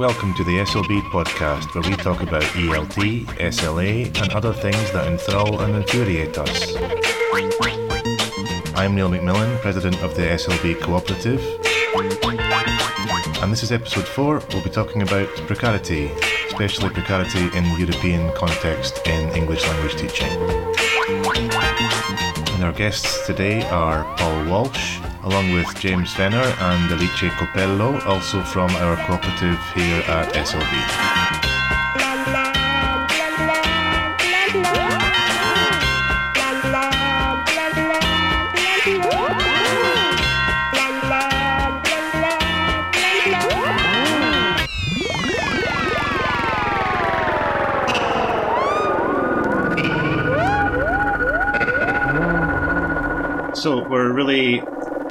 welcome to the SLB podcast, where we talk about ELT, SLA, and other things that enthrall and infuriate us. I'm Neil McMillan, president of the SLB Cooperative, and this is episode 4. We'll be talking about precarity, especially precarity in the European context in English language teaching. And our guests today are Paul Walsh, along with James Venner and Alice Copello, also from our cooperative here at SLB. So we're really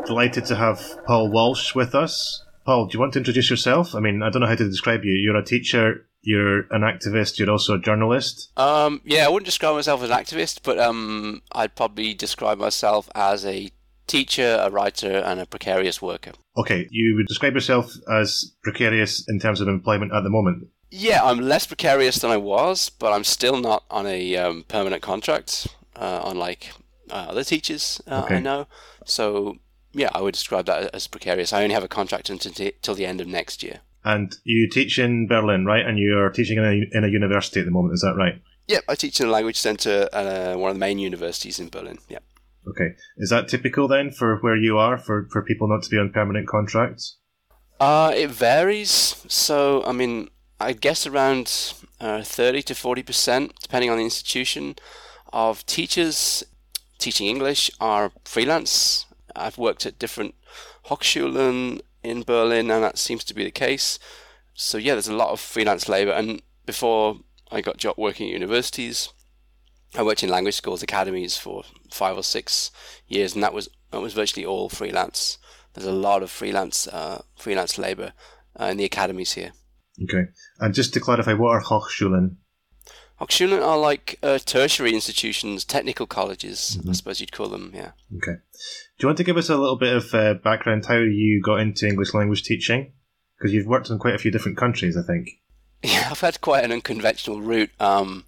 delighted to have Paul Walsh with us. Paul, do you want to introduce yourself? I mean, I don't know how to describe you. You're a teacher, you're an activist, you're also a journalist. Um, yeah, I wouldn't describe myself as an activist, but um, I'd probably describe myself as a teacher, a writer, and a precarious worker. Okay, you would describe yourself as precarious in terms of employment at the moment. Yeah, I'm less precarious than I was, but I'm still not on a um, permanent contract, uh, unlike uh, other teachers uh, Okay. I know. So, yeah, I would describe that as precarious. I only have a contract until till the end of next year. And you teach in Berlin, right? And you're teaching in a, in a university at the moment, is that right? Yep, I teach in a language centre at uh, one of the main universities in Berlin. Yep. Okay. Is that typical then for where you are, for, for people not to be on permanent contracts? Uh, it varies. So, I mean, I guess around uh, 30 to 40%, depending on the institution, of teachers teaching English are freelance. I've worked at different Hochschulen in Berlin, and that seems to be the case. So, yeah, there's a lot of freelance labour. And before I got job working at universities, I worked in language schools, academies for five or six years, and that was that was virtually all freelance. There's a lot of freelance uh, freelance labour uh, in the academies here. Okay. And just to clarify, what are Hochschulen? Hochschulen are like uh, tertiary institutions, technical colleges, I suppose you'd call them. Yeah. Okay. Do you want to give us a little bit of uh, background how you got into English language teaching? Because you've worked in quite a few different countries, I think. Yeah, I've had quite an unconventional route. Um,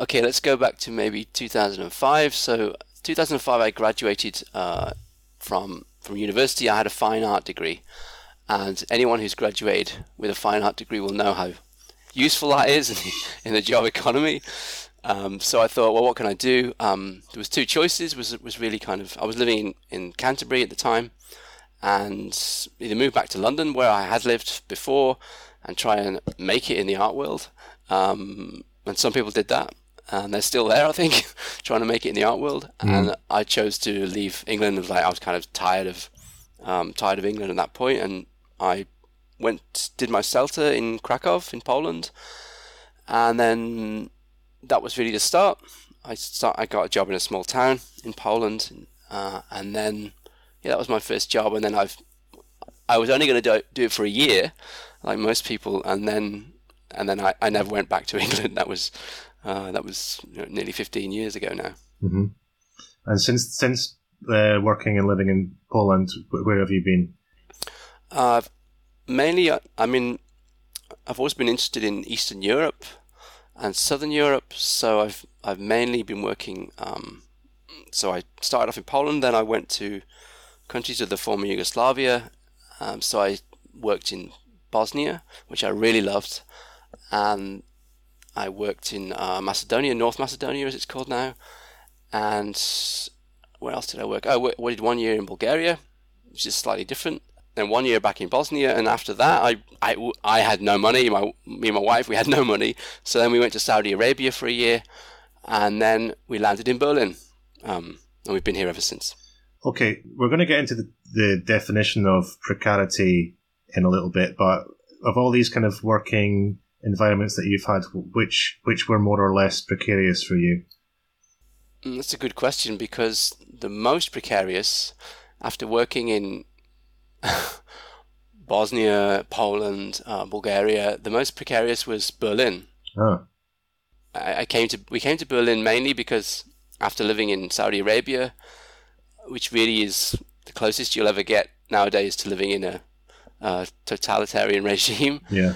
okay, let's go back to maybe 2005. So, 2005, I graduated uh, from from university. I had a fine art degree, and anyone who's graduated with a fine art degree will know how useful that is in the job economy. Um, so I thought, well, what can I do? Um, there was two choices. Was was really kind of I was living in, in Canterbury at the time, and either move back to London where I had lived before, and try and make it in the art world. Um, and some people did that, and they're still there, I think, trying to make it in the art world. And I chose to leave England. Like I was kind of tired of um, tired of England at that point, and I went did my CELTA in Krakow in Poland, and then that was really the start. I start I got a job in a small town in Poland, uh, and then yeah, that was my first job. And then I've I was only going to do, do it for a year, like most people, and then and then I, I never went back to England. That was uh, that was you know, nearly fifteen years ago now. hmm And since since uh, working and living in Poland, where have you been? Uh, mainly, uh, I mean, I've always been interested in Eastern Europe and Southern Europe, so I've I've mainly been working. Um, so I started off in Poland, then I went to countries of the former Yugoslavia. Um, so I worked in Bosnia, which I really loved, and I worked in uh, Macedonia, North Macedonia as it's called now, and where else did I work? Wo- I did one year in Bulgaria, which is slightly different. Then one year back in Bosnia, and after that, I, I, I had no money. My me and my wife, we had no money. So then we went to Saudi Arabia for a year, and then we landed in Berlin, um, and we've been here ever since. Okay, we're going to get into the, the definition of precarity in a little bit, but of all these kind of working environments that you've had, which which were more or less precarious for you? Mm, That's a good question because the most precarious, after working in Bosnia, Poland, uh, Bulgaria, the most precarious was Berlin. Oh, I, I came to we came to Berlin mainly because after living in Saudi Arabia, which really is the closest you'll ever get nowadays to living in a, uh, totalitarian regime. Yeah.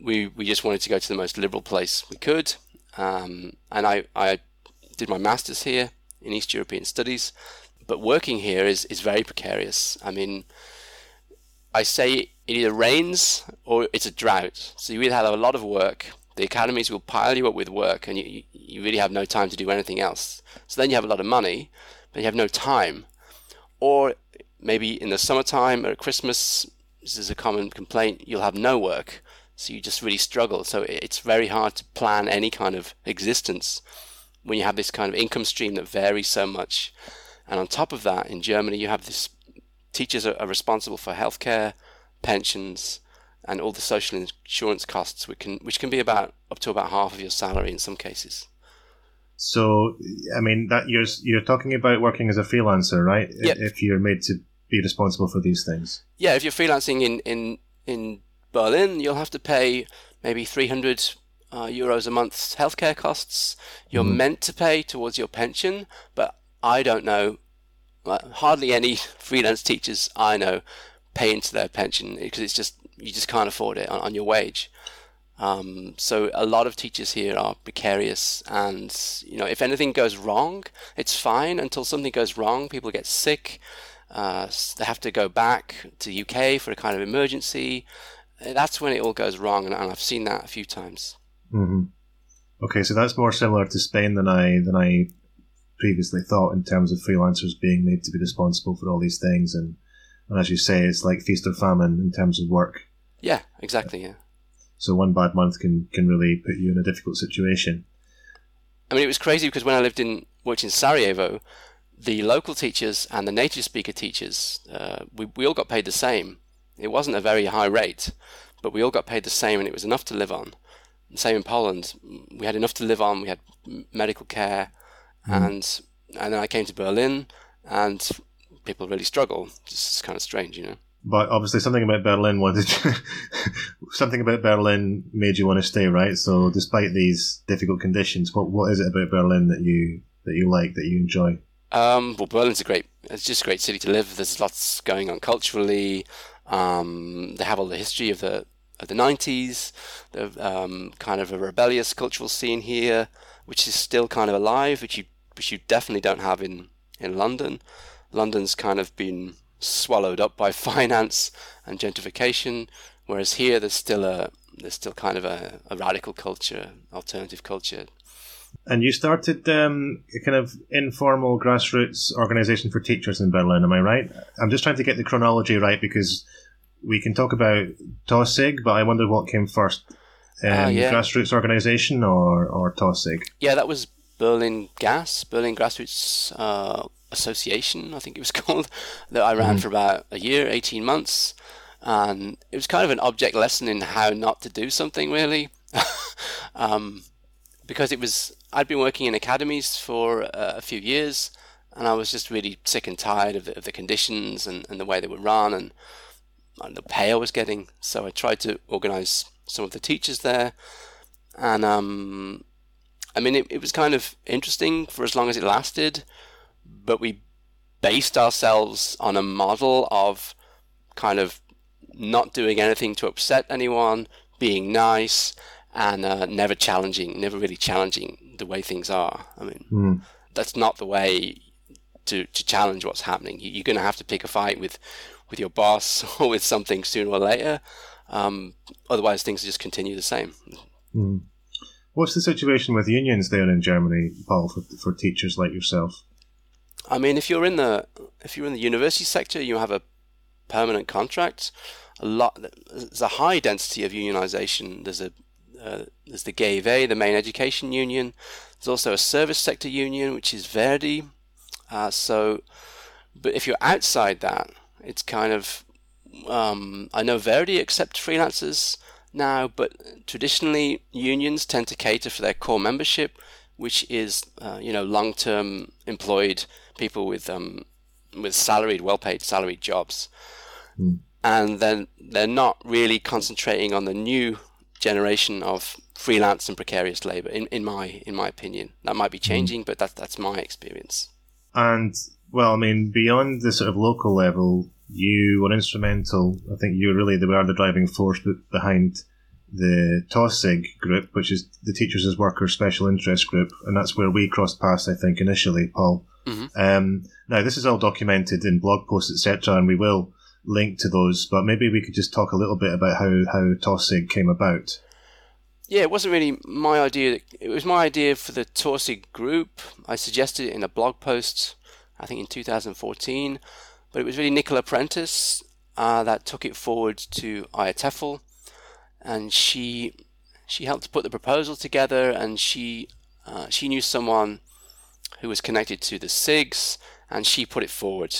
We we just wanted to go to the most liberal place we could, um, and I I did my masters here in East European Studies, but working here is is very precarious. I mean, I say it either rains or it's a drought. So you either have a lot of work. The academies will pile you up with work, and you you really have no time to do anything else. So then you have a lot of money, but you have no time. Or maybe in the summertime or Christmas, this is a common complaint, you'll have no work. So you just really struggle. So it's very hard to plan any kind of existence when you have this kind of income stream that varies so much. And on top of that, in Germany, you have this teachers are, are responsible for healthcare, pensions, and all the social insurance costs, which can which can be about up to about half of your salary in some cases. So, I mean, that you're you're talking about working as a freelancer, right? Yep. If you're made to be responsible for these things. Yeah, if you're freelancing in in in Berlin, you'll have to pay maybe 300 uh, euros a month healthcare costs. You're Mhm. meant to pay towards your pension, but I don't know. Hardly any freelance teachers I know pay into their pension because it's just you just can't afford it on, on your wage. Um, so a lot of teachers here are precarious, and you know if anything goes wrong, it's fine until something goes wrong. People get sick. Uh, they have to go back to UK for a kind of emergency. That's when it all goes wrong, and, and I've seen that a few times. hmm Okay, so that's more similar to Spain than I than I previously thought in terms of freelancers being made to be responsible for all these things, and, and as you say, it's like feast or famine in terms of work. Yeah, exactly. Yeah. So one bad month can can really put you in a difficult situation. I mean, it was crazy because when I lived in worked in Sarajevo, the local teachers and the native speaker teachers, uh, we we all got paid the same. It wasn't a very high rate, but we all got paid the same, and it was enough to live on. Same in Poland, we had enough to live on. We had medical care, and and then I came to Berlin, and people really struggle. It's kind of strange, you know. But obviously, something about Berlin wanted something about Berlin made you want to stay, right? So, despite these difficult conditions, what what is it about Berlin that you that you like that you enjoy? Um, well, Berlin's a great. It's just a great city to live. There's lots going on culturally. Um, they have all the history of the of the '90s. The um, kind of a rebellious cultural scene here, which is still kind of alive, which you which you definitely don't have in in London. London's kind of been swallowed up by finance and gentrification, whereas here there's still a there's still kind of a, a radical culture, alternative culture. And you started um, a kind of informal grassroots organization for teachers in Berlin, am I right? I'm just trying to get the chronology right because we can talk about TaWSIG, but I wonder what came first. Um, Ah, yeah. Grassroots organization or, or TaWSIG? Yeah, that was Berlin Gas, Berlin Grassroots uh, Association, I think it was called, that I ran for about a year, 18 months. And it was kind of an object lesson in how not to do something, really. um, because it was, I'd been working in academies for uh, a few years, and I was just really sick and tired of the, of the conditions and, and the way they were run and, and the pay I was getting. So I tried to organize some of the teachers there. And um, I mean, it, it was kind of interesting for as long as it lasted, but we based ourselves on a model of kind of not doing anything to upset anyone, being nice, and uh, never challenging, never really challenging the way things are. I mean, Hmm. that's not the way to, to challenge what's happening. You- You're going to have to pick a fight with, with your boss or with something sooner or later. Um, otherwise, things just continue the same. Hmm. What's the situation with unions there in Germany, Paul, for, for teachers like yourself? I mean, if you're in the if you're in the university sector, you have a permanent contract. A lot there's a high density of unionization. There's a uh, there's the GEW, the main education union. There's also a service sector union, which is Verdi. Uh, so, but if you're outside that, it's kind of um, I know Verdi accept freelancers now, but traditionally unions tend to cater for their core membership, which is uh, you know long-term employed people with um, with salaried, well-paid salaried jobs, Mm. and then they're not really concentrating on the new generation of freelance and precarious labor. In, in my in my opinion, that might be changing, but that's that's my experience. And well, I mean, beyond the sort of local level, you were instrumental. I think you were really they were the driving force behind the TaWSIG group, which is the Teachers as Workers Special Interest Group, and that's where we crossed paths, I think, initially, Paul. Mm-hmm. Um, now, this is all documented in blog posts, etc., and we will link to those, but maybe we could just talk a little bit about how, how TaWSIG came about. Yeah, it wasn't really my idea. It was my idea for the TaWSIG group. I suggested it in a blog post, I think in 2014, but it was really Nicola Prentice uh, that took it forward to IATEFL and she she helped put the proposal together, and she uh, she knew someone who was connected to the SIGs, and she put it forward.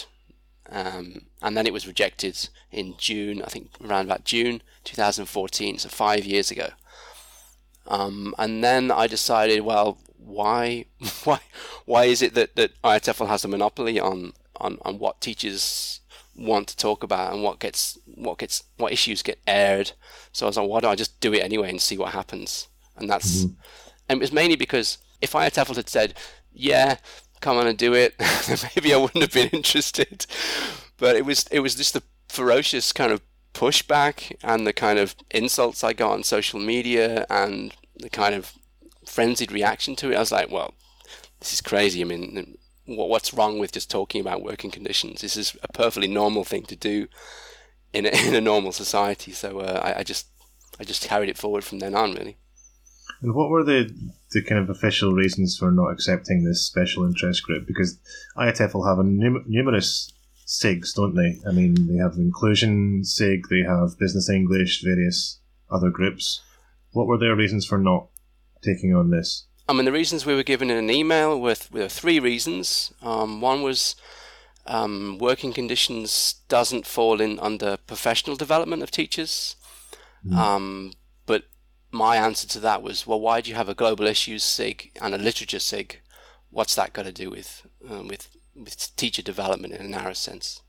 Um, and then it was rejected in June, I think around about June 2014, so five years ago. Um, and then I decided, well, why, why, why is it that that IATEFL has a monopoly on on, on what teachers want to talk about and what gets what gets what issues get aired. So I was like, why don't I just do it anyway and see what happens? And that's mm-hmm. and it was mainly because if I IATEFL had said, yeah, come on and do it, maybe I wouldn't have been interested. But it was it was just the ferocious kind of pushback and the kind of insults I got on social media and the kind of frenzied reaction to it. I was like, well, this is crazy. I mean, what's wrong with just talking about working conditions? This is a perfectly normal thing to do in a, in a normal society. So uh, I, I, just I just carried it forward from then on, really. And what were the the kind of official reasons for not accepting this special interest group? Because IATEFL have a num- numerous SIGs, don't they? I mean, they have inclusion SIG, they have business English, various other groups. What were their reasons for not taking on this? I mean, the reasons we were given in an email were, were three reasons. Um, one was um, working conditions doesn't fall in under professional development of teachers. Mm. Um, but my answer to that was, well, why do you have a global issues SIG and a literature SIG? What's that got to do with, um, with with teacher development in a narrow sense?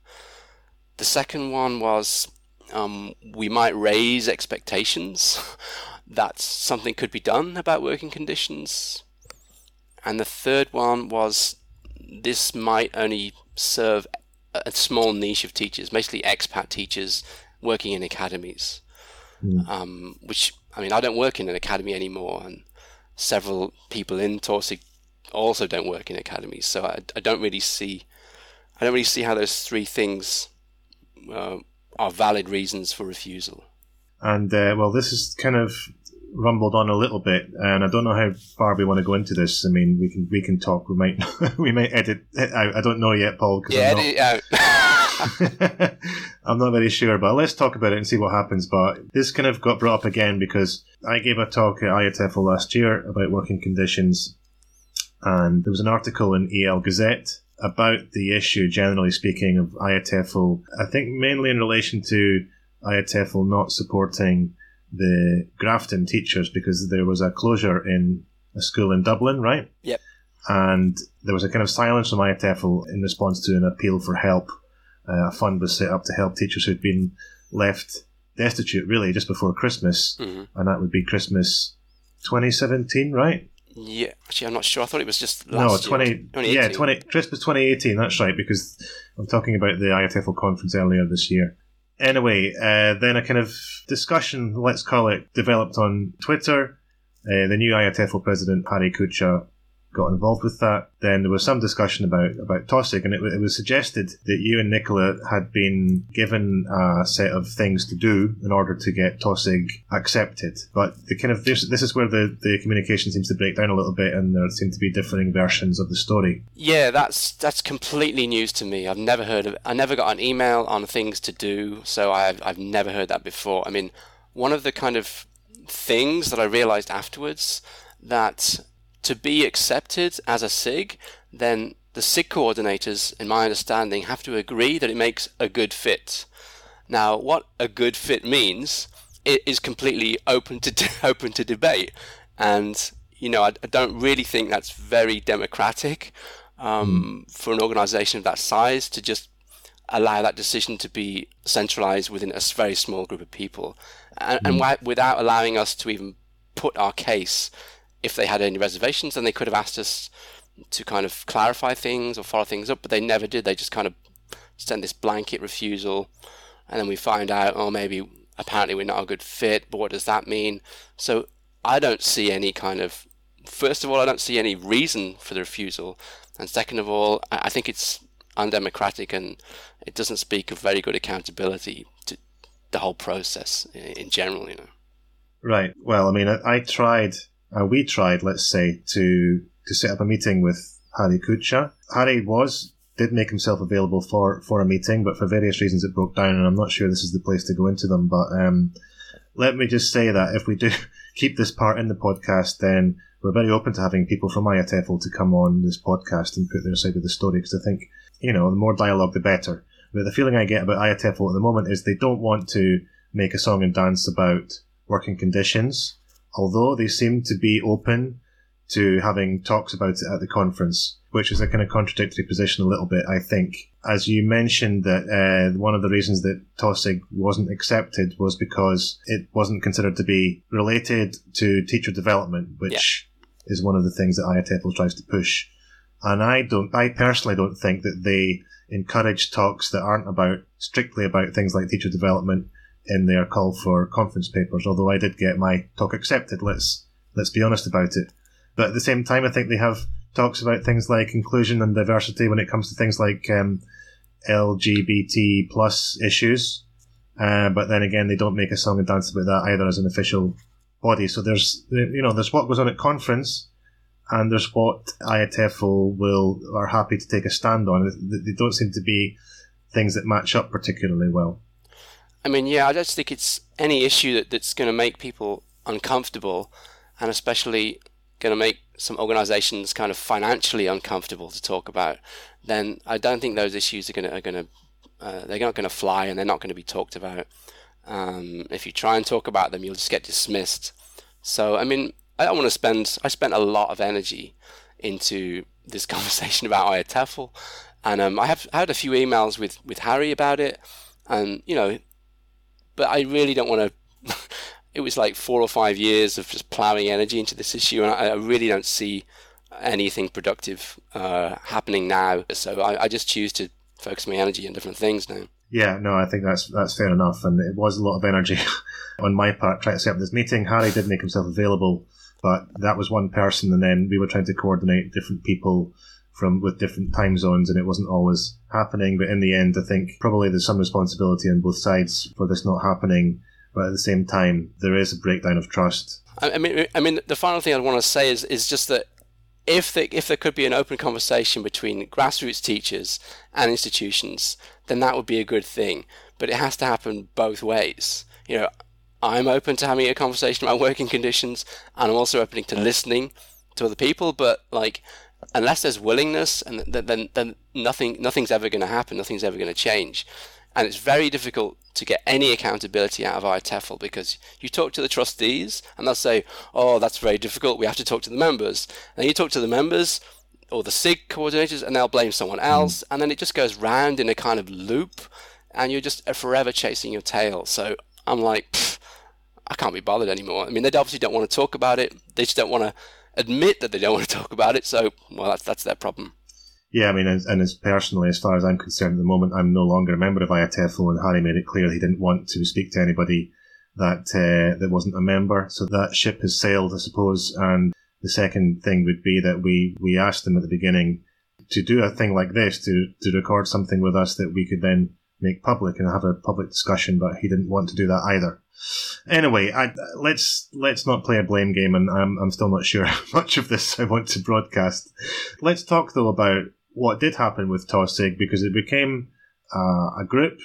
The second one was um, we might raise expectations that something could be done about working conditions. And the third one was this might only serve a small niche of teachers, mostly expat teachers working in academies. Mm. Um, which, I mean, I don't work in an academy anymore, and several people in TaWSIG also don't work in academies. So I, I don't really see, I don't really see how those three things uh, are valid reasons for refusal. And uh, well, this is kind of rumbled on a little bit, and I don't know how far we want to go into this. I mean, we can we can talk. We might we might edit it out. I don't know yet, Paul. Yeah, I'm edit not, out. I'm not very sure, but let's talk about it and see what happens. But this kind of got brought up again because I gave a talk at IATEFL last year about working conditions, and there was an article in EL Gazette about the issue, generally speaking, of IATEFL. I think mainly in relation to IATEFL not supporting the Grafton teachers because there was a closure in a school in Dublin, right? Yep. And there was a kind of silence from IATEFL in response to an appeal for help. Uh, a fund was set up to help teachers who'd been left destitute, really, just before Christmas, mm-hmm. and that would be Christmas 2017, right? Yeah, actually, I'm not sure. I thought it was just no 20. Yeah, 20 Christmas 2018. That's right, because I'm talking about the IATEFL conference earlier this year. Anyway, uh, then a kind of discussion, let's call it, developed on Twitter. Uh, the new IATEFL president, Harry Kuchah, got involved with that. Then there was some discussion about about TaWSIG, and it, it, was suggested that you and Nicola had been given a set of things to do in order to get TaWSIG accepted. But the kind of this, this is where the, the communication seems to break down a little bit, and there seem to be differing versions of the story. Yeah, that's that's completely news to me. I've never heard of. I never got an email on things to do, so I've I've never heard that before. I mean, one of the kind of things that I realized afterwards that to be accepted as a SIG, then the SIG coordinators, in my understanding, have to agree that it makes a good fit. Now, what a good fit means, it is completely open to open to debate, and you know I, I don't really think that's very democratic um, mm. for an organisation of that size to just allow that decision to be centralised within a very small group of people, and, mm. and without allowing us to even put our case if they had any reservations, then they could have asked us to kind of clarify things or follow things up, but they never did. They just kind of send this blanket refusal, and then we find out, oh, maybe apparently we're not a good fit, but what does that mean? So I don't see any kind of, first of all, I don't see any reason for the refusal. And second of all, I think it's undemocratic and it doesn't speak of very good accountability to the whole process in general, you know. Right. Well, I mean, I, I tried, uh, we tried, let's say, to to set up a meeting with Harry Kuchah. Harry was did make himself available for, for a meeting, but for various reasons it broke down, and I'm not sure this is the place to go into them. But um, let me just say that if we do keep this part in the podcast, then we're very open to having people from IATEFL to come on this podcast and put their side of the story, because I think, you know, the more dialogue, the better. But the feeling I get about IATEFL at the moment is they don't want to make a song and dance about working conditions, although they seem to be open to having talks about it at the conference, which is a kind of contradictory position a little bit, I think. As you mentioned that uh, one of the reasons that TaWSIG wasn't accepted was because it wasn't considered to be related to teacher development, which yeah. is one of the things that IATEFL tries to push. And I don't, I personally don't think that they encourage talks that aren't about, strictly about things like teacher development in their call for conference papers, although I did get my talk accepted, let's, let's be honest about it. But at the same time, I think they have talks about things like inclusion and diversity when it comes to things like um, LGBT plus issues. Uh, but then again, they don't make a song and dance about that either as an official body. So there's, you know, there's what goes on at conference, and there's what IATEFL will are happy to take a stand on. They don't seem to be things that match up particularly well. I mean, yeah, I just think it's any issue that, that's going to make people uncomfortable, and especially going to make some organisations kind of financially uncomfortable to talk about, then I don't think those issues are going to are going to uh, they're not going to fly and they're not going to be talked about. Um, if you try and talk about them, you'll just get dismissed. So I mean, I don't want to spend. I spent a lot of energy into this conversation about IATEFL, and um, I have I had a few emails with with Harry about it, and you know, but I really don't want to. it was like four or five years of just plowing energy into this issue, and I, I really don't see anything productive uh, happening now. So I, I, just choose to focus my energy on different things now. Yeah, no, I think that's that's fair enough, and it was a lot of energy on my part trying to set up this meeting. Harry did make himself available, but that was one person, and then we were trying to coordinate different people from with different time zones, and it wasn't always happening. But in the end, I think probably there's some responsibility on both sides for this not happening but at the same time, there is a breakdown of trust. I mean, I mean, the final thing I want to say is is just that if the, if there could be an open conversation between grassroots teachers and institutions, then that would be a good thing. But it has to happen both ways. You know, I'm open to having a conversation about working conditions, and I'm also open to listening to other people. But like, unless there's willingness, and then then nothing nothing's ever going to happen. Nothing's ever going to change and it's very difficult to get any accountability out of IATEFL because you talk to the trustees and they'll say, "Oh, that's very difficult. We have to talk to the members." And you talk to the members or the SIG coordinators, and they'll blame someone else, mm. and then it just goes round in a kind of loop, and you're just forever chasing your tail. So I'm like, I can't be bothered anymore. I mean, they obviously don't want to talk about it. They just don't want to admit that they don't want to talk about it. So, well, that's that's their problem. Yeah, I mean, and, and as personally, as far as I'm concerned at the moment, I'm no longer a member of IATEFL, and Harry made it clear he didn't want to speak to anybody that uh, that wasn't a member. So that ship has sailed, I suppose. And the second thing would be that we we asked him at the beginning to do a thing like this, to to record something with us that we could then make public and have a public discussion, but he didn't want to do that either. Anyway, I, let's let's not play a blame game, and I'm I'm still not sure how much of this I want to broadcast. Let's talk though about what did happen with TaWSIG because it became uh, a group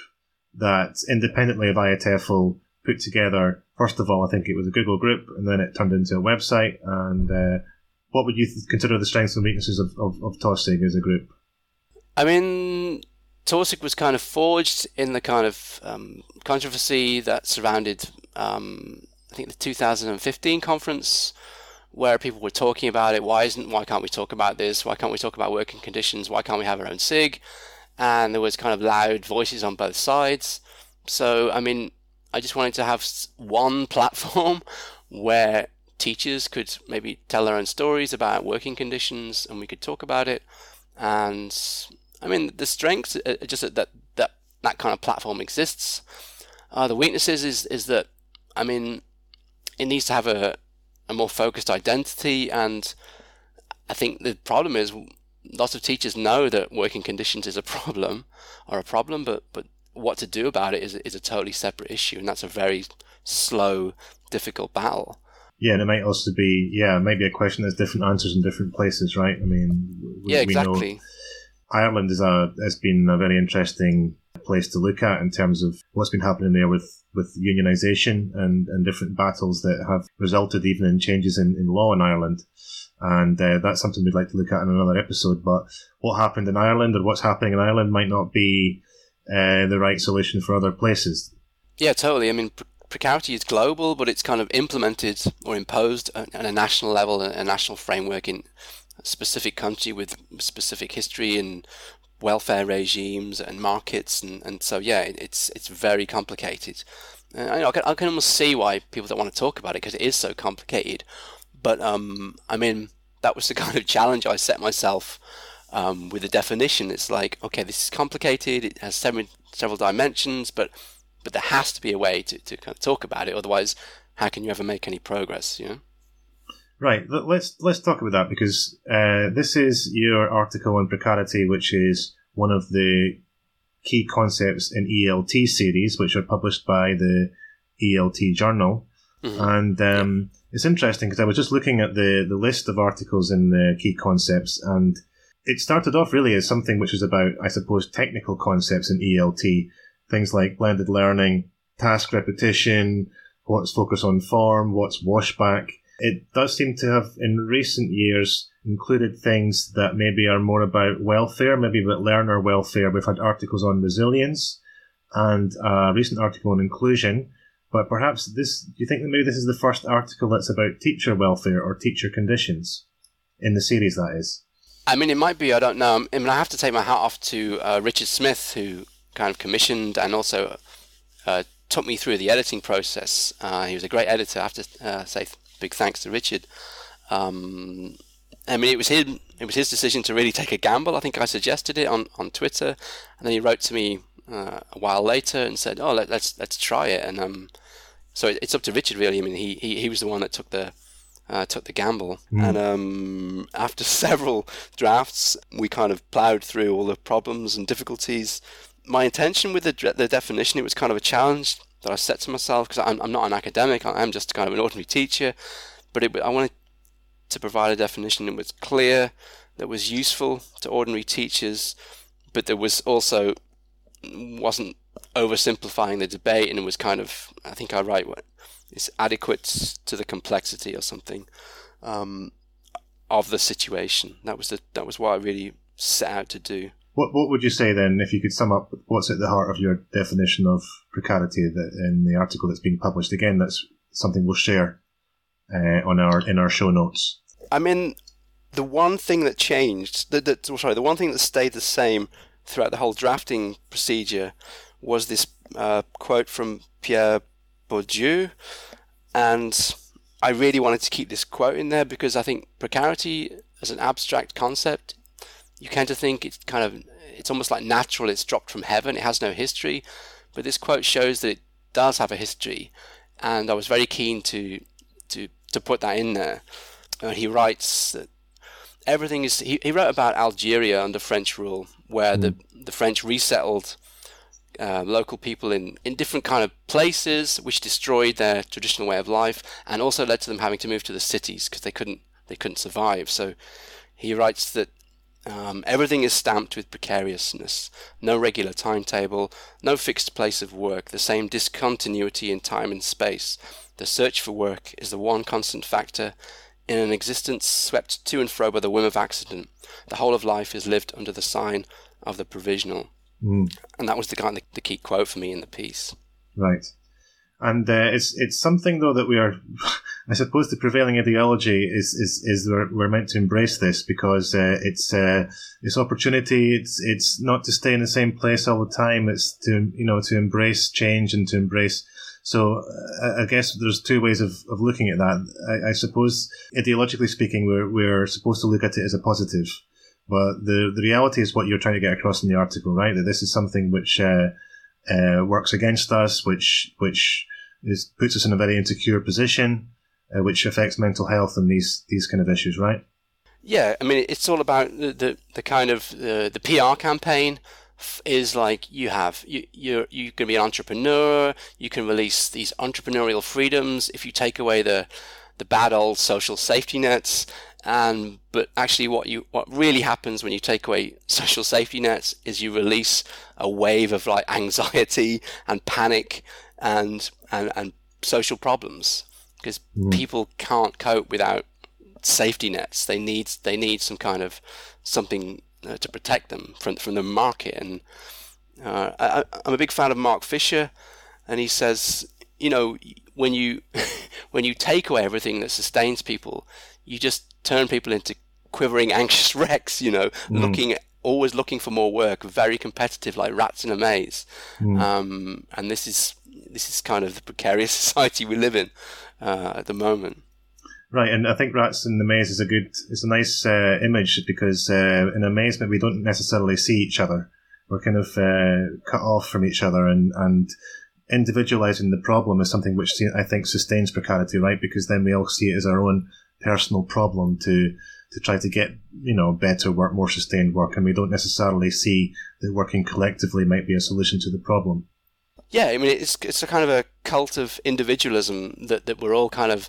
that independently of IATEFL put together. First of all, I think it was a Google group, and then it turned into a website. And uh, what would you th- consider the strengths and weaknesses of, of, of as a group? I mean, TaWSIG was kind of forged in the kind of um, controversy that surrounded, um, I think, the 2015 conference where people were talking about it. Why isn't? Why can't we talk about this? Why can't we talk about working conditions? Why can't we have our own SIG? And there was kind of loud voices on both sides. So I mean, I just wanted to have one platform where teachers could maybe tell their own stories about working conditions, and we could talk about it. And I mean, the strengths are just that that that kind of platform exists. Uh, the weaknesses is is that I mean, it needs to have a a more focused identity, and I think the problem is lots of teachers know that working conditions is a problem, or a problem, but but what to do about it is is a totally separate issue, and that's a very slow, difficult battle. Yeah, and it might also be yeah, maybe a question that's different answers in different places, right? I mean, we, yeah, exactly. Ireland is a has been a very interesting place to look at in terms of what's been happening there with, with unionisation and, and different battles that have resulted even in changes in, in law in Ireland. And uh, that's something we'd like to look at in another episode. But what happened in Ireland or what's happening in Ireland might not be uh, the right solution for other places. Yeah, totally. I mean, precarity is global, but it's kind of implemented or imposed at a national level, a national framework in specific country with specific history and welfare regimes and markets, and, and so yeah, it, it's it's very complicated. And I, I, can, I can almost see why people don't want to talk about it because it is so complicated. But um, I mean, that was the kind of challenge I set myself um, with the definition. It's like, okay, this is complicated. It has several several dimensions, but but there has to be a way to, to kind of talk about it. Otherwise, how can you ever make any progress? You know. Right. Let's let's talk about that because uh, this is your article on precarity, which is one of the key concepts in ELT series, which are published by the ELT Journal. Mm-hmm. And um, it's interesting because I was just looking at the, the list of articles in the key concepts, and it started off really as something which was about, I suppose, technical concepts in ELT, things like blended learning, task repetition, what's focus on form, what's washback it does seem to have, in recent years, included things that maybe are more about welfare, maybe about learner welfare. We've had articles on resilience and a recent article on inclusion. But perhaps this, do you think that maybe this is the first article that's about teacher welfare or teacher conditions in the series, that is? I mean, it might be, I don't know. I mean, I have to take my hat off to uh, Richard Smith, who kind of commissioned and also uh, took me through the editing process. Uh, he was a great editor, I have to uh, say big thanks to Richard. Um, I mean, it was his it was his decision to really take a gamble. I think I suggested it on, on Twitter, and then he wrote to me uh, a while later and said, "Oh, let, us let's, let's try it." And um, so it's up to Richard really. I mean, he, he, he was the one that took the uh, took the gamble. Mm. And um, after several drafts, we kind of ploughed through all the problems and difficulties. My intention with the the definition, it was kind of a challenge that I set to myself because I'm, I'm not an academic, I'm just kind of an ordinary teacher. But it, I wanted to provide a definition that was clear, that was useful to ordinary teachers, but that was also wasn't oversimplifying the debate and it was kind of, I think I write what is adequate to the complexity or something um, of the situation. That was the, that was what I really set out to do. What What would you say then, if you could sum up what's at the heart of your definition of precarity that in the article that's being published? Again, that's something we'll share uh, on our in our show notes. I mean, the one thing that changed, that, that sorry, the one thing that stayed the same throughout the whole drafting procedure was this uh, quote from Pierre Bourdieu, and I really wanted to keep this quote in there because I think precarity as an abstract concept you kind of think it's kind of it's almost like natural it's dropped from heaven it has no history but this quote shows that it does have a history and i was very keen to to to put that in there uh, he writes that everything is he, he wrote about algeria under french rule where mm. the the french resettled uh, local people in, in different kind of places, which destroyed their traditional way of life, and also led to them having to move to the cities because they couldn't they couldn't survive. So he writes that um, everything is stamped with precariousness. No regular timetable, no fixed place of work, the same discontinuity in time and space. The search for work is the one constant factor in an existence swept to and fro by the whim of accident. The whole of life is lived under the sign of the provisional. Mm. And that was the kind of the key quote for me in the piece. Right and uh, it's it's something though that we are, I suppose, the prevailing ideology is is is we're, we're meant to embrace this because uh, it's uh, it's opportunity. It's it's not to stay in the same place all the time. It's to you know to embrace change and to embrace. So uh, I guess there's two ways of, of looking at that. I, I suppose ideologically speaking, we're we're supposed to look at it as a positive, but the the reality is what you're trying to get across in the article, right? That this is something which uh, uh, works against us, which which is, puts us in a very insecure position, uh, which affects mental health and these these kind of issues, right? Yeah, I mean, it's all about the the, the kind of uh, the PR campaign is like you have you you're you can be an entrepreneur you can release these entrepreneurial freedoms if you take away the the bad old social safety nets and but actually what you what really happens when you take away social safety nets is you release a wave of like anxiety and panic and and, and social problems because mm. people can't cope without safety nets they need they need some kind of something uh, to protect them from from the market. And uh, I, I'm a big fan of Mark Fisher, and he says, you know, when you when you take away everything that sustains people, you just turn people into quivering, anxious wrecks. You know, mm. looking always looking for more work, very competitive, like rats in a maze. Mm. Um, and this is this is kind of the precarious society we live in uh, at the moment. Right, and I think rats in the maze is a good, it's a nice uh, image because uh, in amazement we don't necessarily see each other. We're kind of uh, cut off from each other, and and individualizing the problem is something which I think sustains precarity, right? Because then we all see it as our own personal problem to to try to get you know better work, more sustained work, and we don't necessarily see that working collectively might be a solution to the problem. Yeah, I mean it's it's a kind of a cult of individualism that that we're all kind of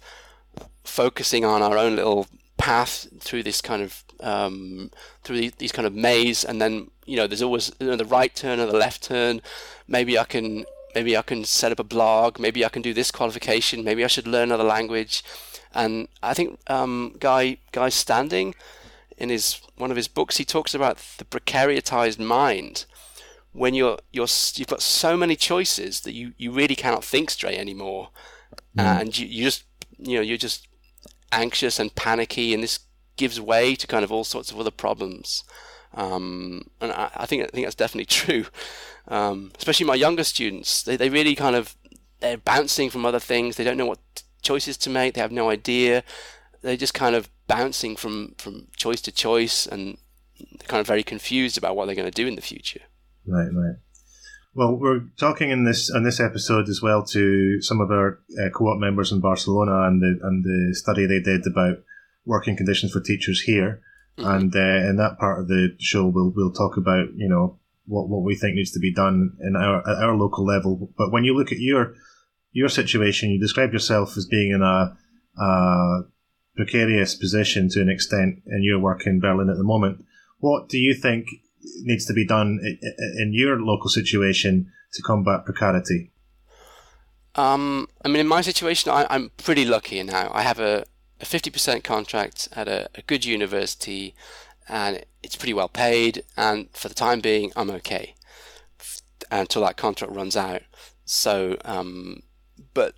focusing on our own little path through this kind of um, through these, kind of maze, and then you know there's always you know, the right turn or the left turn. Maybe I can maybe I can set up a blog. Maybe I can do this qualification. Maybe I should learn another language. And I think um, Guy Guy Standing in his one of his books he talks about the precariatized mind when you're you're you've got so many choices that you, you really cannot think straight anymore, mm. and you, you just you know you're just anxious and panicky, and this gives way to kind of all sorts of other problems. Um, and I, I, think I think that's definitely true. Um, especially my younger students, they they really kind of they're bouncing from other things. They don't know what choices to make. They have no idea. They're just kind of bouncing from from choice to choice, and kind of very confused about what they're going to do in the future. Right, right. Well, we're talking in this on this episode as well to some of our uh, co-op members in Barcelona and the and the study they did about working conditions for teachers here. Mm-hmm. And uh, in that part of the show, we'll we'll talk about you know what what we think needs to be done in our at our local level. But when you look at your your situation, you describe yourself as being in a, a precarious position to an extent in your work in Berlin at the moment. What do you think needs to be done in your local situation to combat precarity? Um, I mean, in my situation, I, am pretty lucky now. I have a, a 50% contract at a, a, good university, and it's pretty well paid. And for the time being, I'm okay until that contract runs out. So, um, but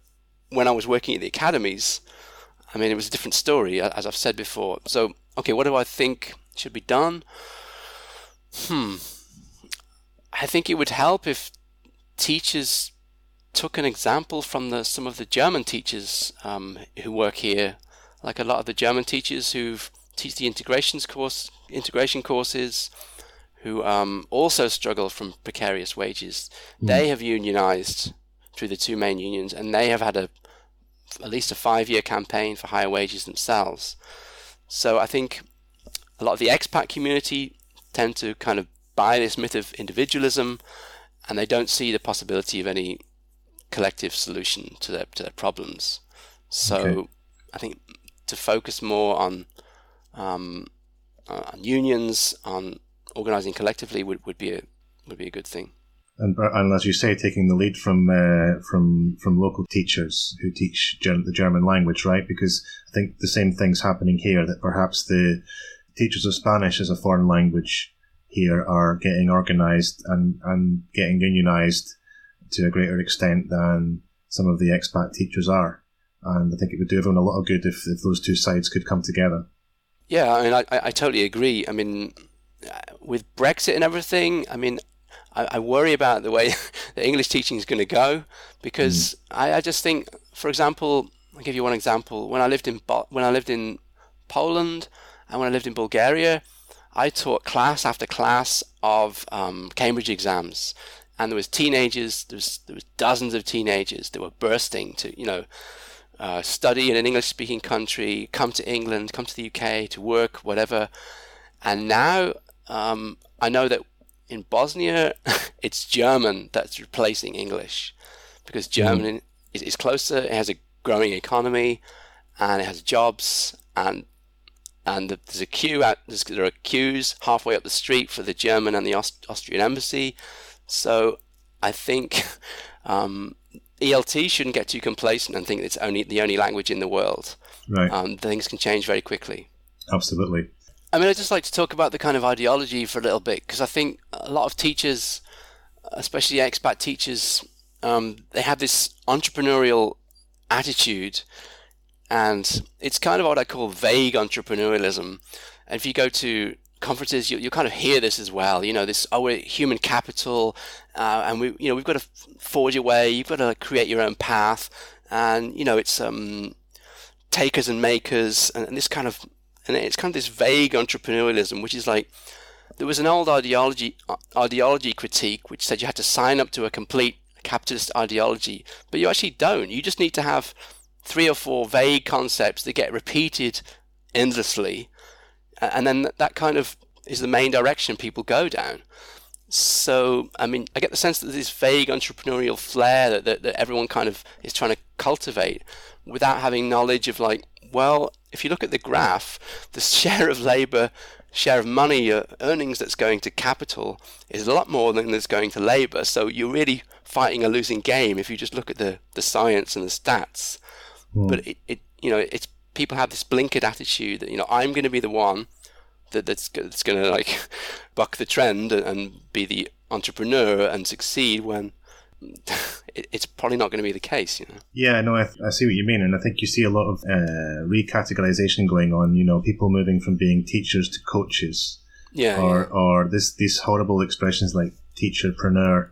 when I was working at the academies, I mean, it was a different story, as I've said before. So, okay, what do I think should be done? Hmm. I think it would help if teachers took an example from the some of the German teachers um, who work here, like a lot of the German teachers who teach the integrations course, integration courses, who um, also struggle from precarious wages. Mm. They have unionized through the two main unions, and they have had a at least a five-year campaign for higher wages themselves. So I think a lot of the expat community tend to kind of buy this myth of individualism and they don't see the possibility of any collective solution to their to their problems. So okay. I think to focus more on um, uh, on unions, on organizing collectively would, would be a would be a good thing. And, and as you say, taking the lead from uh, from from local teachers who teach the German language, right? Because I think the same thing's happening here. That perhaps the teachers of Spanish as a foreign language here are getting organised and, and getting unionised to a greater extent than some of the expat teachers are. And I think it would do everyone a lot of good if, if those two sides could come together. Yeah, I mean, I, I totally agree. I mean, with Brexit and everything, I mean, I, I worry about the way the English teaching is going to go because mm. I, I just think, for example, I'll give you one example. When I lived in when I lived in Poland, and when I lived in Bulgaria, I taught class after class of um, Cambridge exams and there was teenagers. There was there was dozens of teenagers that were bursting to you know uh, study in an English speaking country, come to England, come to the UK to work, whatever. And now um, I know that in Bosnia it's German that's replacing English because German mm. is, is closer. It has a growing economy and it has jobs and and there's a queue out. There are queues halfway up the street for the German and the Aust- Austrian embassy. So I think um, ELT shouldn't get too complacent and think it's only the only language in the world. Right. Um, things can change very quickly. Absolutely. I mean, I'd just like to talk about the kind of ideology for a little bit because I think a lot of teachers, especially expat teachers, um, they have this entrepreneurial attitude, and it's kind of what I call vague entrepreneurialism. And if you go to conferences, you, you kind of hear this as well. You know, this oh, we're human capital, uh, and we you know we've got to forge a way. You've got to create your own path, and you know it's um, takers and makers, and, and this kind of and it's kind of this vague entrepreneurialism, which is like there was an old ideology ideology critique which said you had to sign up to a complete capitalist ideology, but you actually don't. You just need to have three or four vague concepts that get repeated endlessly and then that kind of is the main direction people go down. So, I mean, I get the sense that there's this vague entrepreneurial flair that, that, that everyone kind of is trying to cultivate without having knowledge of, like, well, if you look at the graph, the share of labor, share of money, uh, earnings that's going to capital is a lot more than that's going to labor. So you're really fighting a losing game if you just look at the, the science and the stats. Mm. But it, it, you know, it's people have this blinkered attitude that you know I'm going to be the one that that's that's going to like buck the trend and be the entrepreneur and succeed when it's probably not going to be the case, you know. Yeah, no, I, I, see what you mean, and I think you see a lot of uh, recategorization going on. You know, people moving from being teachers to coaches, yeah, or yeah. or this these horrible expressions like teacherpreneur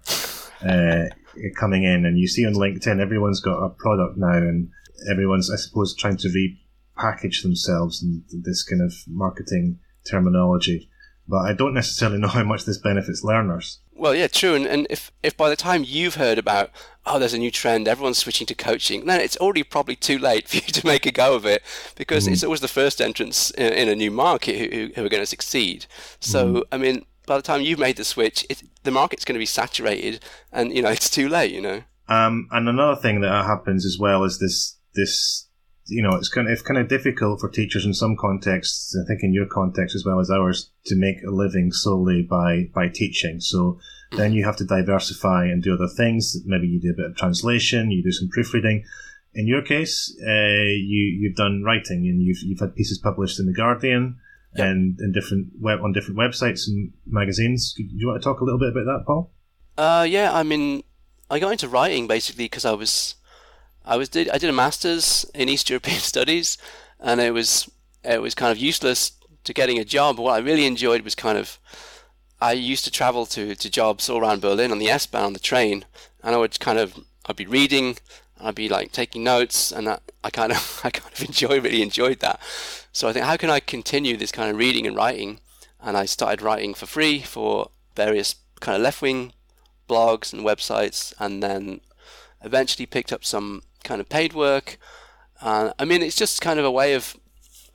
uh, coming in, and you see on LinkedIn everyone's got a product now, and everyone's I suppose trying to repackage themselves in this kind of marketing terminology. But I don't necessarily know how much this benefits learners. Well, yeah, true. And, and if, if by the time you've heard about, oh, there's a new trend, everyone's switching to coaching, then it's already probably too late for you to make a go of it because mm-hmm. it's always the first entrants in, in a new market who, who, are going to succeed. So, mm-hmm. I mean, by the time you've made the switch, it, the market's going to be saturated and, you know, it's too late, you know. Um, and another thing that happens as well is this this you know, it's kind of it's kind of difficult for teachers in some contexts. I think in your context as well as ours to make a living solely by by teaching. So then you have to diversify and do other things. Maybe you do a bit of translation, you do some proofreading. In your case, uh, you you've done writing and you've you've had pieces published in the Guardian yep. and in different web on different websites and magazines. Do you want to talk a little bit about that, Paul? Uh, yeah. I mean, I got into writing basically because I was I was did I did a master's in East European Studies, and it was it was kind of useless to getting a job. What I really enjoyed was kind of I used to travel to, to jobs all around Berlin on the S-Bahn on the train, and I would kind of I'd be reading, I'd be like taking notes, and I, I kind of I kind of enjoy really enjoyed that. So I think how can I continue this kind of reading and writing? And I started writing for free for various kind of left wing blogs and websites, and then eventually picked up some kind of paid work. Uh, I mean, it's just kind of a way of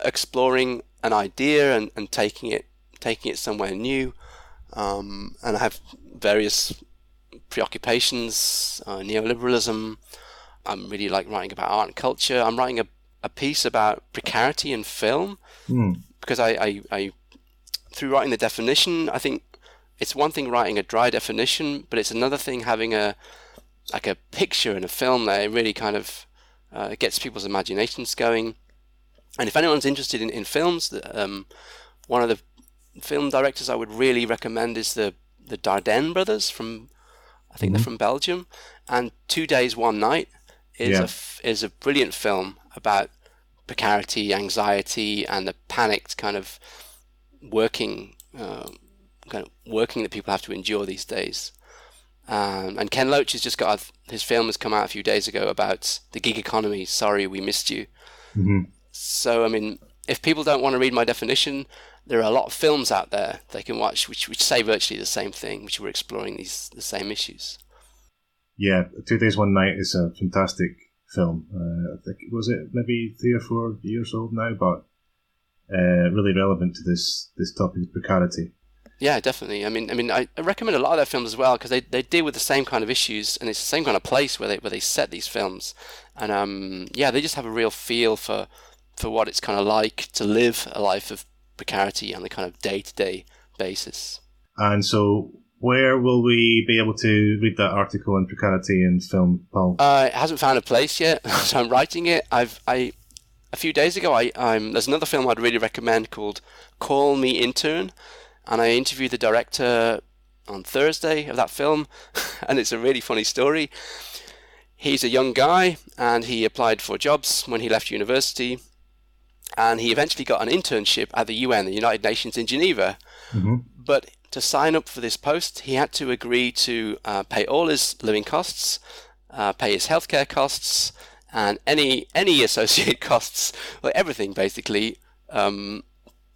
exploring an idea and, and taking it taking it somewhere new. Um, and I have various preoccupations, uh, neoliberalism. I'm really like writing about art and culture. I'm writing a, a piece about precarity in film mm. because I, I, I, through writing the definition, I think it's one thing writing a dry definition, but it's another thing having a like a picture in a film there. It really kind of uh, gets people's imaginations going. And if anyone's interested in, in films, um, one of the film directors I would really recommend is the the Dardenne brothers from I think mm-hmm. they're from Belgium, and Two Days One Night is yeah. a is a brilliant film about precarity, anxiety, and the panicked kind of working uh, kind of working that people have to endure these days. Um, and Ken Loach has just got a, his film has come out a few days ago about the gig economy. Sorry, we missed you. Mm-hmm. So I mean, if people don't want to read my definition, there are a lot of films out there they can watch which, which say virtually the same thing, which were exploring these the same issues. Yeah, Two Days One Night is a fantastic film. Uh, I think was it maybe three or four years old now, but uh, really relevant to this this topic of precarity. Yeah, definitely. I mean, I mean, I, I recommend a lot of their films as well because they, they deal with the same kind of issues and it's the same kind of place where they where they set these films, and um, yeah, they just have a real feel for for what it's kind of like to live a life of precarity on a kind of day to day basis. And so, where will we be able to read that article on precarity in film, Paul? Uh, it hasn't found a place yet, so I'm writing it. I've I a few days ago, I um, there's another film I'd really recommend called Call Me Intern, and I interviewed the director on Thursday of that film, and it's a really funny story. He's a young guy, and he applied for jobs when he left university, and he eventually got an internship at the UN, the United Nations in Geneva. Mm-hmm. But to sign up for this post, he had to agree to uh, pay all his living costs, uh, pay his healthcare costs, and any any associated costs, like everything basically, um,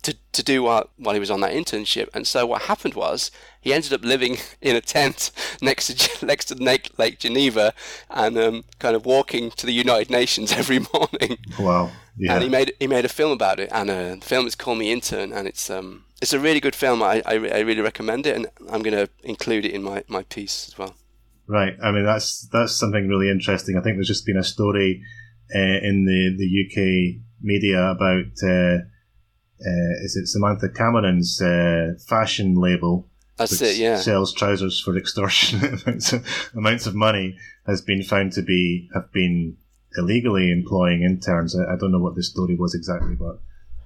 to to do while while he was on that internship. And so what happened was he ended up living in a tent next to next to Lake, Lake Geneva, and um, kind of walking to the United Nations every morning. Wow! Yeah. And he made he made a film about it, and uh, the film is called Me Intern, and it's um it's a really good film. I, I, I really recommend it, and I'm going to include it in my, my piece as well. Right. I mean, that's that's something really interesting. I think there's just been a story uh, in the, the UK media about uh, uh, is it Samantha Cameron's uh, fashion label that's it, yeah. Sells trousers for extortionate amounts of, amounts of money has been found to be have been illegally employing interns. I, I, don't know what the story was exactly, but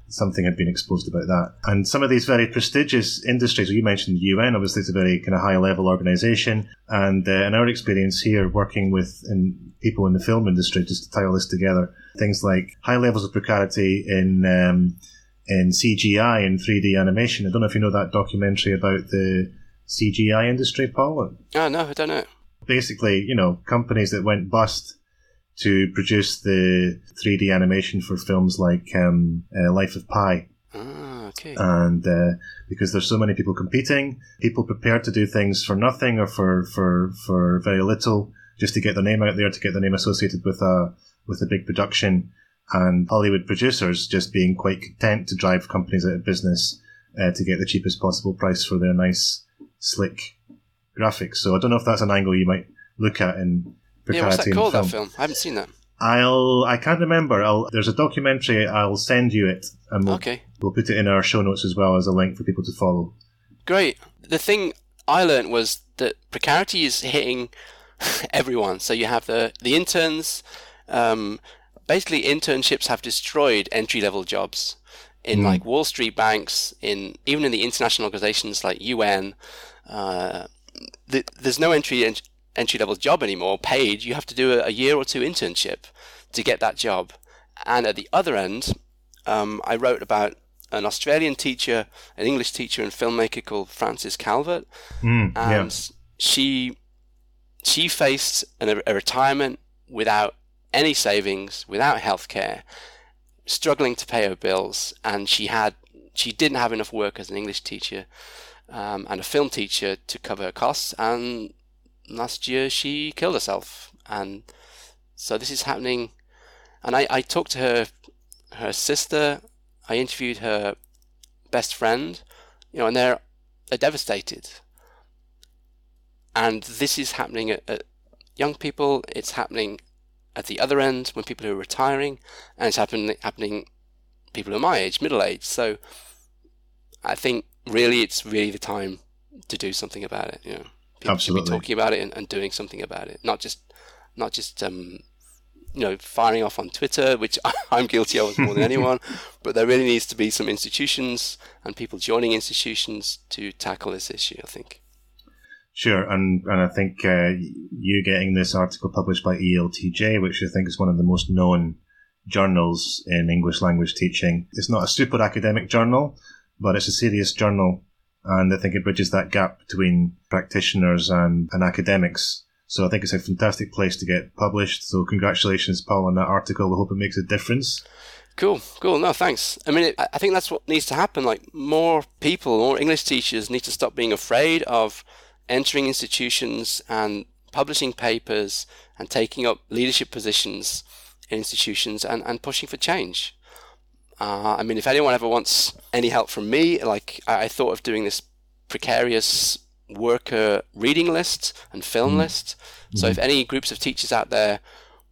something had been exposed about that. And some of these very prestigious industries, you mentioned the UN, obviously it's a very kind of high level organization. And uh, in our experience here, working with in people in the film industry, just to tie all this together, things like high levels of precarity in um, in CGI and 3D animation. I don't know if you know that documentary about the CGI industry, Paul. Oh no, I don't know. Basically, you know, companies that went bust to produce the 3D animation for films like um, uh, Life of Pi. Ah, okay. And uh, because there's so many people competing, people prepared to do things for nothing or for, for, for very little just to get their name out there, to get their name associated with a with a big production. And Hollywood producers just being quite content to drive companies out of business uh, to get the cheapest possible price for their nice, slick graphics. So I don't know if that's an angle you might look at in precarity. yeah, what's that called? Film. That film? I haven't seen that. I'll. I can't remember. I'll. There's a documentary. I'll send you it, and we'll, okay. we'll put it in our show notes as well as a link for people to follow. Great. The thing I learned was that precarity is hitting everyone. So you have the the interns. Um, basically, internships have destroyed entry level jobs in mm. like Wall Street banks, in even in the international organizations like UN. Uh, the, there's no entry entry level job anymore, paid, you have to do a, a, year or two internship to get that job. And at the other end, um, I wrote about an Australian teacher, an English teacher and filmmaker called Frances Calvert, mm, and yeah. she she faced an, a retirement without any savings, without healthcare, struggling to pay her bills, and she had she didn't have enough work as an English teacher um, and a film teacher to cover her costs, and last year she killed herself, and so this is happening. And I, I talked to her, her sister. I interviewed her best friend, you know, and they're they're devastated. And this is happening at, at young people. It's happening at the other end when people are retiring, and it's happening happening people who are my age, middle age. So I think really it's really the time to do something about it. You know people Absolutely. should be talking about it and, and, doing something about it, not just not just um, you know firing off on Twitter, which I'm guilty of more than anyone. But there really needs to be some institutions and people joining institutions to tackle this issue. I think. Sure, and and I think uh, you getting this article published by ELTJ, which I think is one of the most known journals in English language teaching. It's not a super academic journal, but it's a serious journal and I think it bridges that gap between practitioners and, and academics. So I think it's a fantastic place to get published. So congratulations, Paul, on that article. We hope it makes a difference. Cool, cool. No, thanks. I mean, it, I think that's what needs to happen. Like, more people, more English teachers need to stop being afraid of entering institutions and publishing papers and taking up leadership positions in institutions and, and pushing for change. Uh, I mean, if anyone ever wants any help from me, like I, I thought of doing this precarious worker reading list and film mm. list. So, if any groups of teachers out there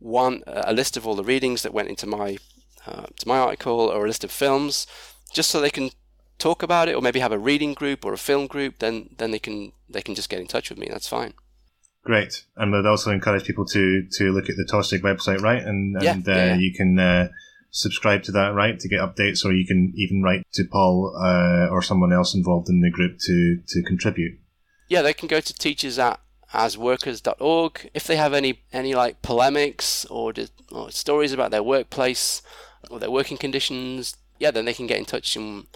want a list of all the readings that went into my uh, to my article or a list of films, just so they can talk about it, or maybe have a reading group or a film group, then then they can they can just get in touch with me. That's fine. Great, and we'd also encourage people to to look at the TaWSIG website, right? And and yeah, uh, yeah. you can uh, subscribe to that, right, to get updates, or you can even write to Paul uh, or someone else involved in the group to to contribute. Yeah, they can go to teachers at asworkers.org if they have any any like polemics or, or stories about their workplace or their working conditions. Yeah, then they can get in touch and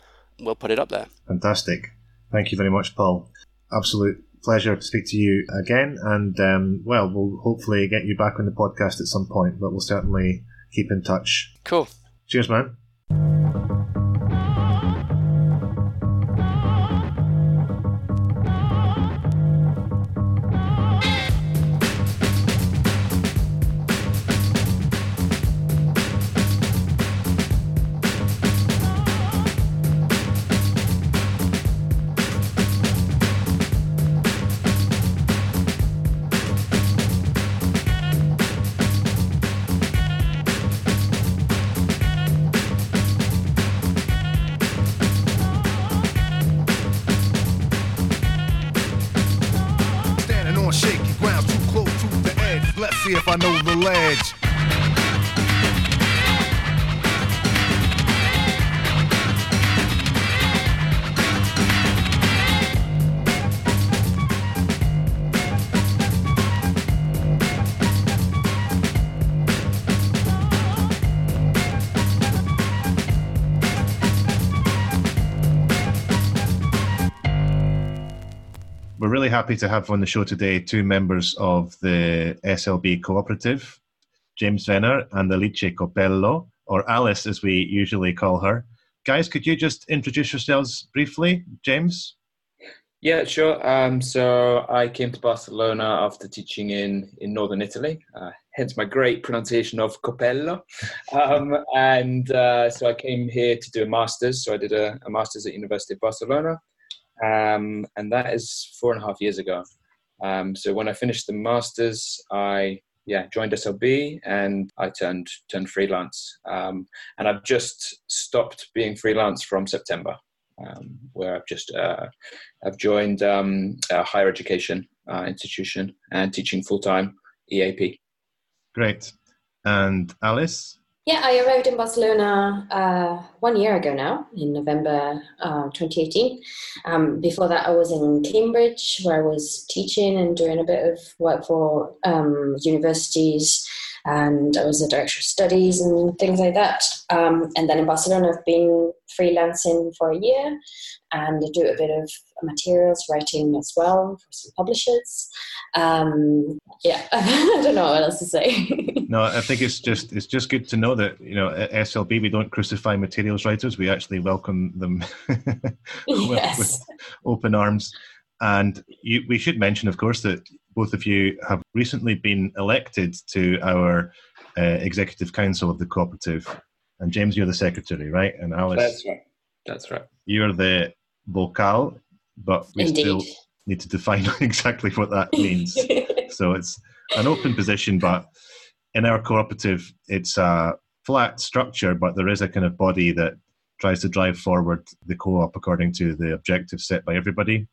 we'll put it up there. Fantastic. Thank you very much, Paul. Absolute pleasure to speak to you again. And, um, well, we'll hopefully get you back on the podcast at some point, but we'll certainly keep in touch. Cool. Cheers, man. Happy to have on the show today two members of the SLB cooperative, James Venner and Alice Copello, or Alice as we usually call her. Guys, could you just introduce yourselves briefly, James? Yeah, sure. Um, so I came to Barcelona after teaching in, in northern Italy, uh, hence my great pronunciation of Copello. Um, and uh, so I came here to do a master's. So I did a, a master's at University of Barcelona um, and that is four and a half years ago. Um, so when I finished the masters, I yeah joined SLB and I turned turned freelance. Um, and I've just stopped being freelance from September, um, where I've just uh, I've joined um, a higher education uh, institution and teaching full time EAP. Great, and Alice. Yeah, I arrived in Barcelona uh, one year ago now, in November uh, 2018. Um, before that, I was in Cambridge, where I was teaching and doing a bit of work for um, universities, and I was a director of studies and things like that. Um, and then in Barcelona, I've been freelancing for a year, and I do a bit of materials writing as well for some publishers. Um, yeah, I don't know what else to say. no, I think it's just it's just good to know that you know at SLB we don't crucify materials writers. We actually welcome them yes. with, open arms. And you, we should mention, of course, that both of you have recently been elected to our uh, executive council of the cooperative. And James, you're the secretary, right? And Alice, that's right. That's right. You're the vocal, but we Indeed. still need to define exactly what that means. so it's an open position, but in our cooperative, it's a flat structure, but there is a kind of body that tries to drive forward the co-op according to the objectives set by everybody.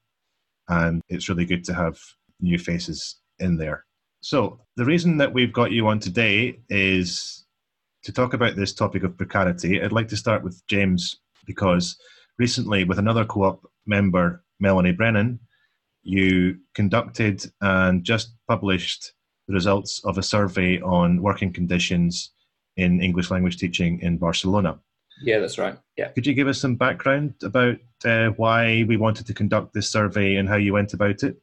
And it's really good to have new faces in there. So the reason that we've got you on today is to talk about this topic of precarity. I'd like to start with James because recently, with another co-op member, Melanie Brennan, you conducted and just published the results of a survey on working conditions in English language teaching in Barcelona. Yeah, that's right. Yeah. Could you give us some background about uh, why we wanted to conduct this survey and how you went about it?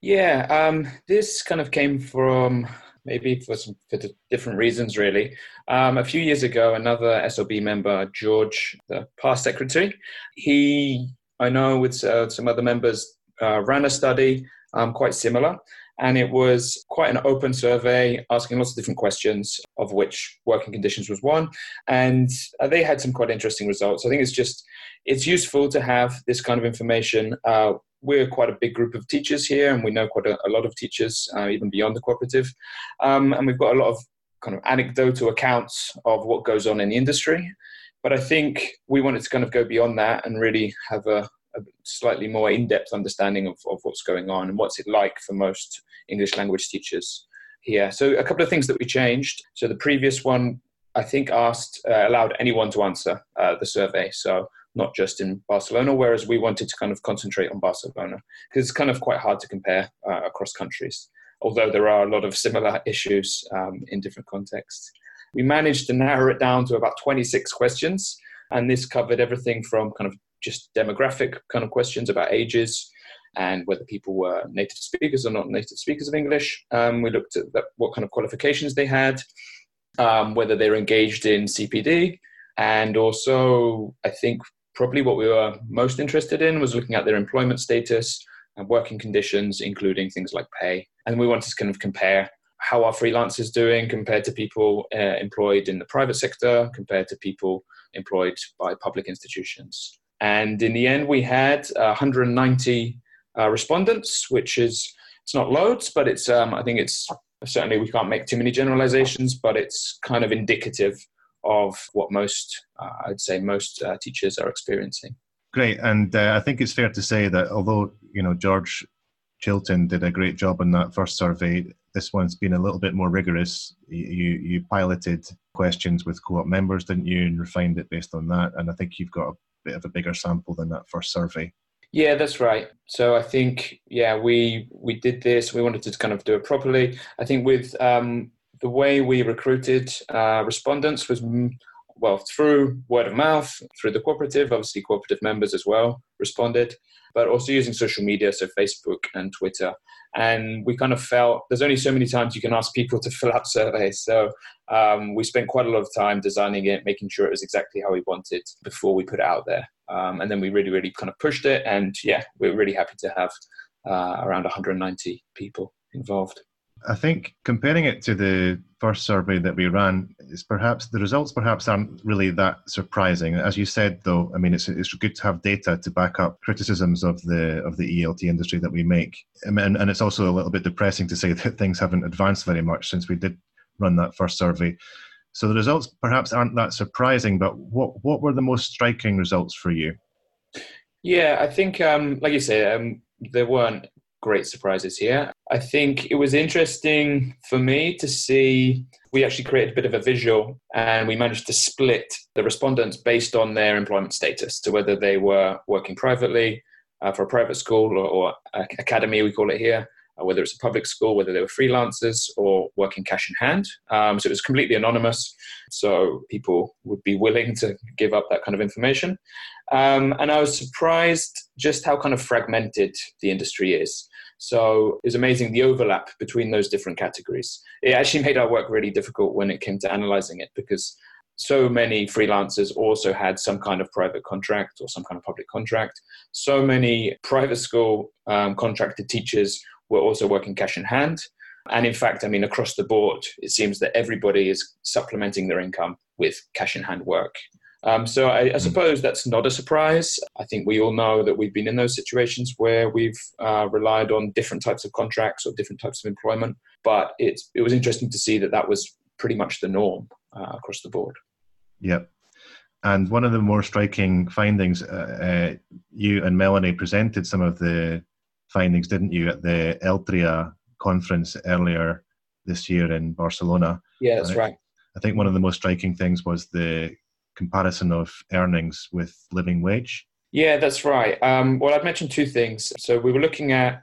Yeah, um, this kind of came from maybe for some for different reasons, really. Um, a few years ago, another SLB member, George, the past secretary, he, I know with uh, some other members, uh, ran a study um, quite similar. And it was quite an open survey asking lots of different questions, of which working conditions was one. And uh, they had some quite interesting results. I think it's just, it's useful to have this kind of information. Uh, we're quite a big group of teachers here, and we know quite a, a lot of teachers, uh, even beyond the cooperative. Um, and we've got a lot of kind of anecdotal accounts of what goes on in the industry. But I think we wanted to kind of go beyond that and really have a, a slightly more in-depth understanding of, of what's going on and what's it like for most English language teachers here. So a couple of things that we changed. So the previous one, I think, asked uh, allowed anyone to answer uh, the survey. So not just in Barcelona, whereas we wanted to kind of concentrate on Barcelona because it's kind of quite hard to compare uh, across countries. Although there are a lot of similar issues um, in different contexts. We managed to narrow it down to about 26 questions, and this covered everything from kind of just demographic kind of questions about ages and whether people were native speakers or not native speakers of English. Um, we looked at that, what kind of qualifications they had, um, whether they were engaged in CPD, and also I think probably what we were most interested in was looking at their employment status and working conditions, including things like pay. And we wanted to kind of compare how are freelancers doing compared to people uh, employed in the private sector, compared to people employed by public institutions. And in the end, we had uh, 190 uh, respondents, which is it's not loads, but it's um, I think it's certainly we can't make too many generalizations, but it's kind of indicative of what most uh, I'd say most uh, teachers are experiencing. Great, and uh, I think it's fair to say that although you know George Chilton did a great job on that first survey, this one's been a little bit more rigorous. You you piloted questions with co-op members, didn't you, and refined it based on that. And I think you've got a bit of a bigger sample than that first survey. Yeah, that's right. So I think yeah, we we did this. We wanted to kind of do it properly. I think with um, the way we recruited uh, respondents was well through word of mouth, through the cooperative. Obviously, cooperative members as well responded, but also using social media, so Facebook and Twitter. And we kind of felt there's only so many times you can ask people to fill out surveys. So um, we spent quite a lot of time designing it, making sure it was exactly how we wanted before we put it out there. Um, and then we really, really kind of pushed it. And yeah, we're really happy to have uh, around 190 people involved. I think comparing it to the first survey that we ran is perhaps the results perhaps aren't really that surprising. As you said, though, I mean it's it's good to have data to back up criticisms of the of the ELT industry that we make, and and it's also a little bit depressing to say that things haven't advanced very much since we did run that first survey. So the results perhaps aren't that surprising, but what what were the most striking results for you? Yeah, I think, um, like you say, um, there weren't great surprises here. I think it was interesting for me to see we actually created a bit of a visual and we managed to split the respondents based on their employment status. So whether they were working privately uh, for a private school or, or, academy, we call it here, whether it's a public school, whether they were freelancers or working cash in hand. Um, so it was completely anonymous. So people would be willing to give up that kind of information. Um, and I was surprised just how kind of fragmented the industry is. So it's amazing the overlap between those different categories. It actually made our work really difficult when it came to analyzing it because so many freelancers also had some kind of private contract or some kind of public contract. So many private school um, contracted teachers were also working cash in hand. And in fact, I mean, across the board, it seems that everybody is supplementing their income with cash in hand work. Um, so I, I, hmm. suppose that's not a surprise. I think we all know that we've been in those situations where we've uh, relied on different types of contracts or different types of employment. But it's, it was interesting to see that that was pretty much the norm uh, across the board. Yep. And one of the more striking findings, uh, uh you and Melanie presented some of the findings, didn't you, at the ELTRIA conference earlier this year in Barcelona? Yeah, that's right. I think one of the most striking things was the comparison of earnings with living wage? Yeah, that's right. Um, well, I've mentioned two things. So we were looking at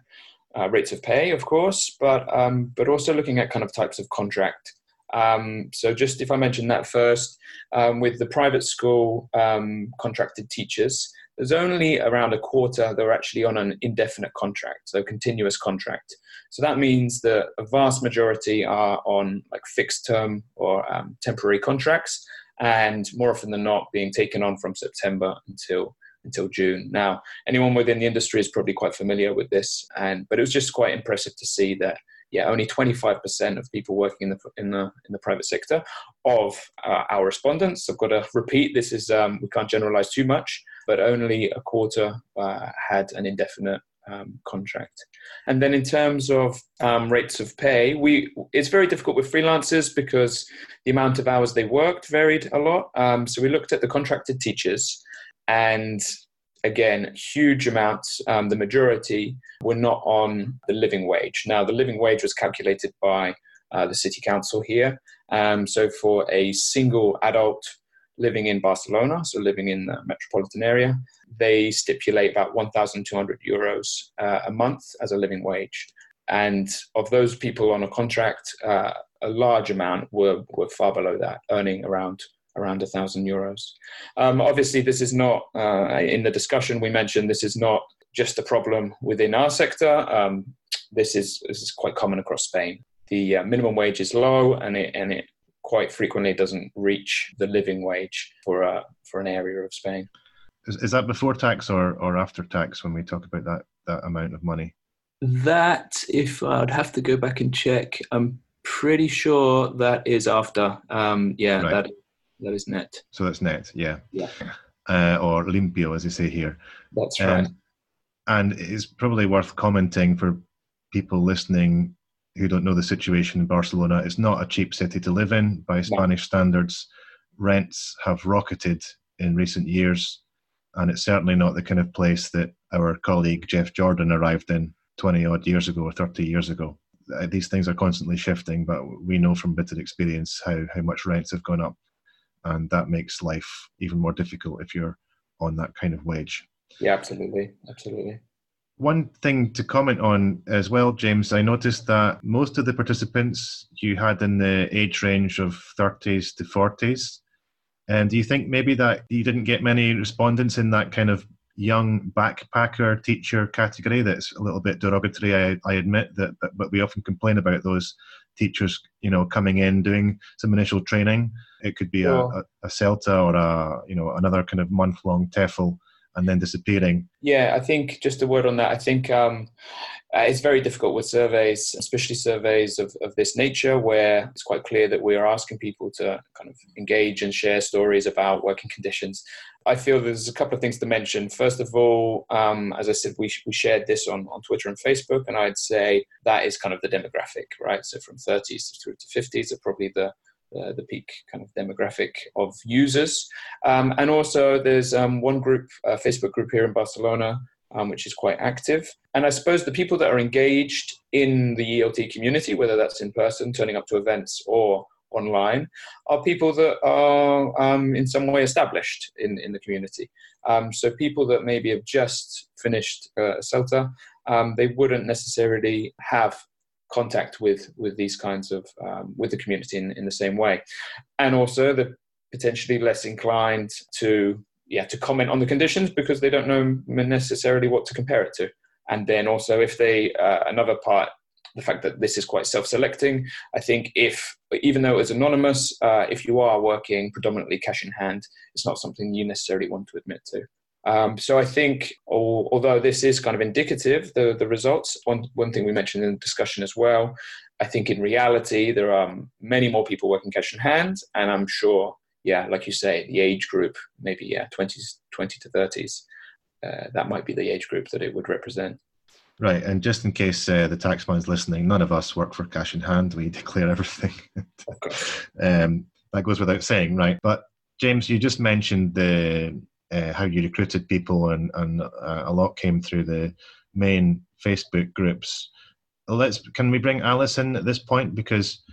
uh, rates of pay, of course, but um, but also looking at kind of types of contract. Um, so just if I mention that first, um, with the private school um, contracted teachers, there's only around a quarter that are actually on an indefinite contract, so continuous contract. So that means that a vast majority are on like fixed term or um, temporary contracts, and more often than not being taken on from September until until June. Now, anyone within the industry is probably quite familiar with this, and but it was just quite impressive to see that yeah, only 25% of people working in the in the in the private sector of uh, our respondents. I've got to repeat, this is um, we can't generalize too much, but only a quarter uh, had an indefinite um, contract. And then in terms of um, rates of pay, we it's very difficult with freelancers because the amount of hours they worked varied a lot. Um, so we looked at the contracted teachers, and again, huge amounts, um, the majority were not on the living wage. Now, the living wage was calculated by uh, the city council here. Um, so, for a single adult living in Barcelona, so living in the metropolitan area, they stipulate about 1,200 euros uh, a month as a living wage. And of those people on a contract, uh, a large amount were, were far below that, earning around around a thousand euros. Um, obviously, this is not uh, in the discussion we mentioned. This is not just a problem within our sector. Um, this is this is quite common across Spain. The uh, minimum wage is low, and it and it quite frequently doesn't reach the living wage for a for an area of Spain. Is, is that before tax or, or after tax when we talk about that that amount of money? That, if I'd have to go back and check, I'm pretty sure that is after. Um, yeah, right. that that is net. So that's net, yeah. Yeah. Uh, or limpio, as they say here. That's right. Um, and it's probably worth commenting for people listening who don't know the situation in Barcelona. It's not a cheap city to live in by Spanish no. standards. Rents have rocketed in recent years, and it's certainly not the kind of place that our colleague Geoff Jordan arrived in 20 odd years ago or 30 years ago. Uh, these things are constantly shifting, but we know from bitter experience how, how much rents have gone up and that makes life even more difficult if you're on that kind of wage. Yeah, absolutely, absolutely. One thing to comment on as well, James, I noticed that most of the participants you had in the age range of 30s to 40s. And do you think maybe that you didn't get many respondents in that kind of young backpacker teacher category? That's a little bit derogatory, I, I admit that, but, but we often complain about those teachers, you know, coming in, doing some initial training. It could be a, a, a CELTA or a, you know, another kind of month long TEFL and then disappearing. Yeah, I think just a word on that. I think um, uh, it's very difficult with surveys, especially surveys of, of this nature, where it's quite clear that we are asking people to kind of engage and share stories about working conditions. I feel there's a couple of things to mention. First of all, um, as I said, we, we shared this on, on Twitter and Facebook, and I'd say that is kind of the demographic, right? So from 30s through to 50s are probably the uh, the peak kind of demographic of users. Um, and also, there's um, one group, a Facebook group here in Barcelona, um, which is quite active. And I suppose the people that are engaged in the ELT community, whether that's in person, turning up to events, or online, are people that are um, in some way established in, in the community. Um, so people that maybe have just finished uh, CELTA, um, they wouldn't necessarily have contact with with these kinds of um, with the community in, in the same way. And also they're potentially less inclined to yeah to comment on the conditions because they don't know necessarily what to compare it to. And then also if they uh, another part the fact that this is quite self-selecting i think if even though it's anonymous uh, if you are working predominantly cash in hand it's not something you necessarily want to admit to um, so I think, although this is kind of indicative, the, the results, one, one thing we mentioned in the discussion as well, I think in reality, there are many more people working cash in hand. And I'm sure, yeah, like you say, the age group, maybe, yeah, 20s, 20 to 30s, uh, that might be the age group that it would represent. Right, and just in case uh, the taxman's listening, none of us work for cash in hand. We declare everything. um, that goes without saying, right? But James, you just mentioned the uh, how you recruited people, and, and uh, a lot came through the main Facebook groups. Let's can we bring Alice in at this point because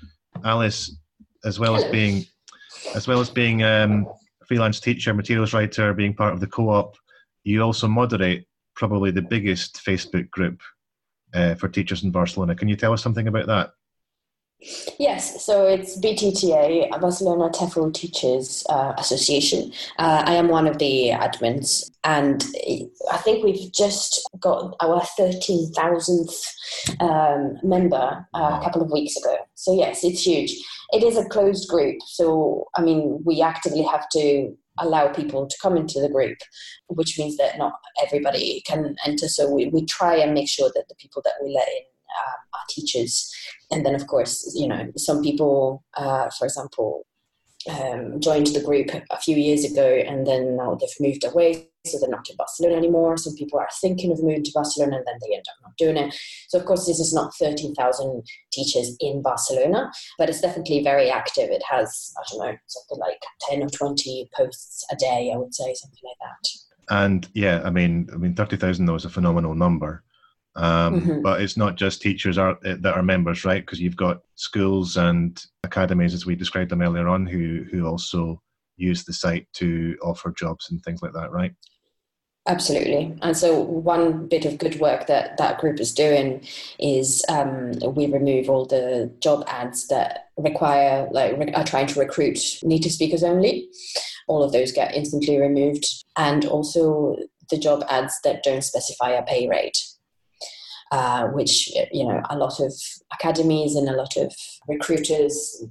Alice, as well as being as well as being um, freelance teacher, materials writer, being part of the co-op, you also moderate probably the biggest Facebook group uh, for teachers in Barcelona. Can you tell us something about that? Yes, so it's BTTA, Barcelona TEFL Teachers uh, Association. Uh, I am one of the admins, and I think we've just got our 13,000th um, member uh, a couple of weeks ago. So, yes, it's huge. It is a closed group, so I mean, we actively have to allow people to come into the group, which means that not everybody can enter. So, we, we try and make sure that the people that we let in um, are teachers. And then, of course, you know, some people, uh, for example, um, joined the group a few years ago and then now they've moved away, so they're not in Barcelona anymore. Some people are thinking of moving to Barcelona and then they end up not doing it. So, of course, this is not 13,000 teachers in Barcelona, but it's definitely very active. It has, I don't know, something like 10 or 20 posts a day, I would say, something like that. And yeah, I mean, I mean, thirty thousand though is a phenomenal number. Um, mm-hmm. But it's not just teachers are, eh, that are members, right? Because you've got schools and academies, as we described them earlier on, who who also use the site to offer jobs and things like that, right? Absolutely. And so, one bit of good work that that group is doing is um, we remove all the job ads that require, like, are trying to recruit native speakers only. All of those get instantly removed. And also the job ads that don't specify a pay rate uh, which you know a lot of academies and a lot of recruiters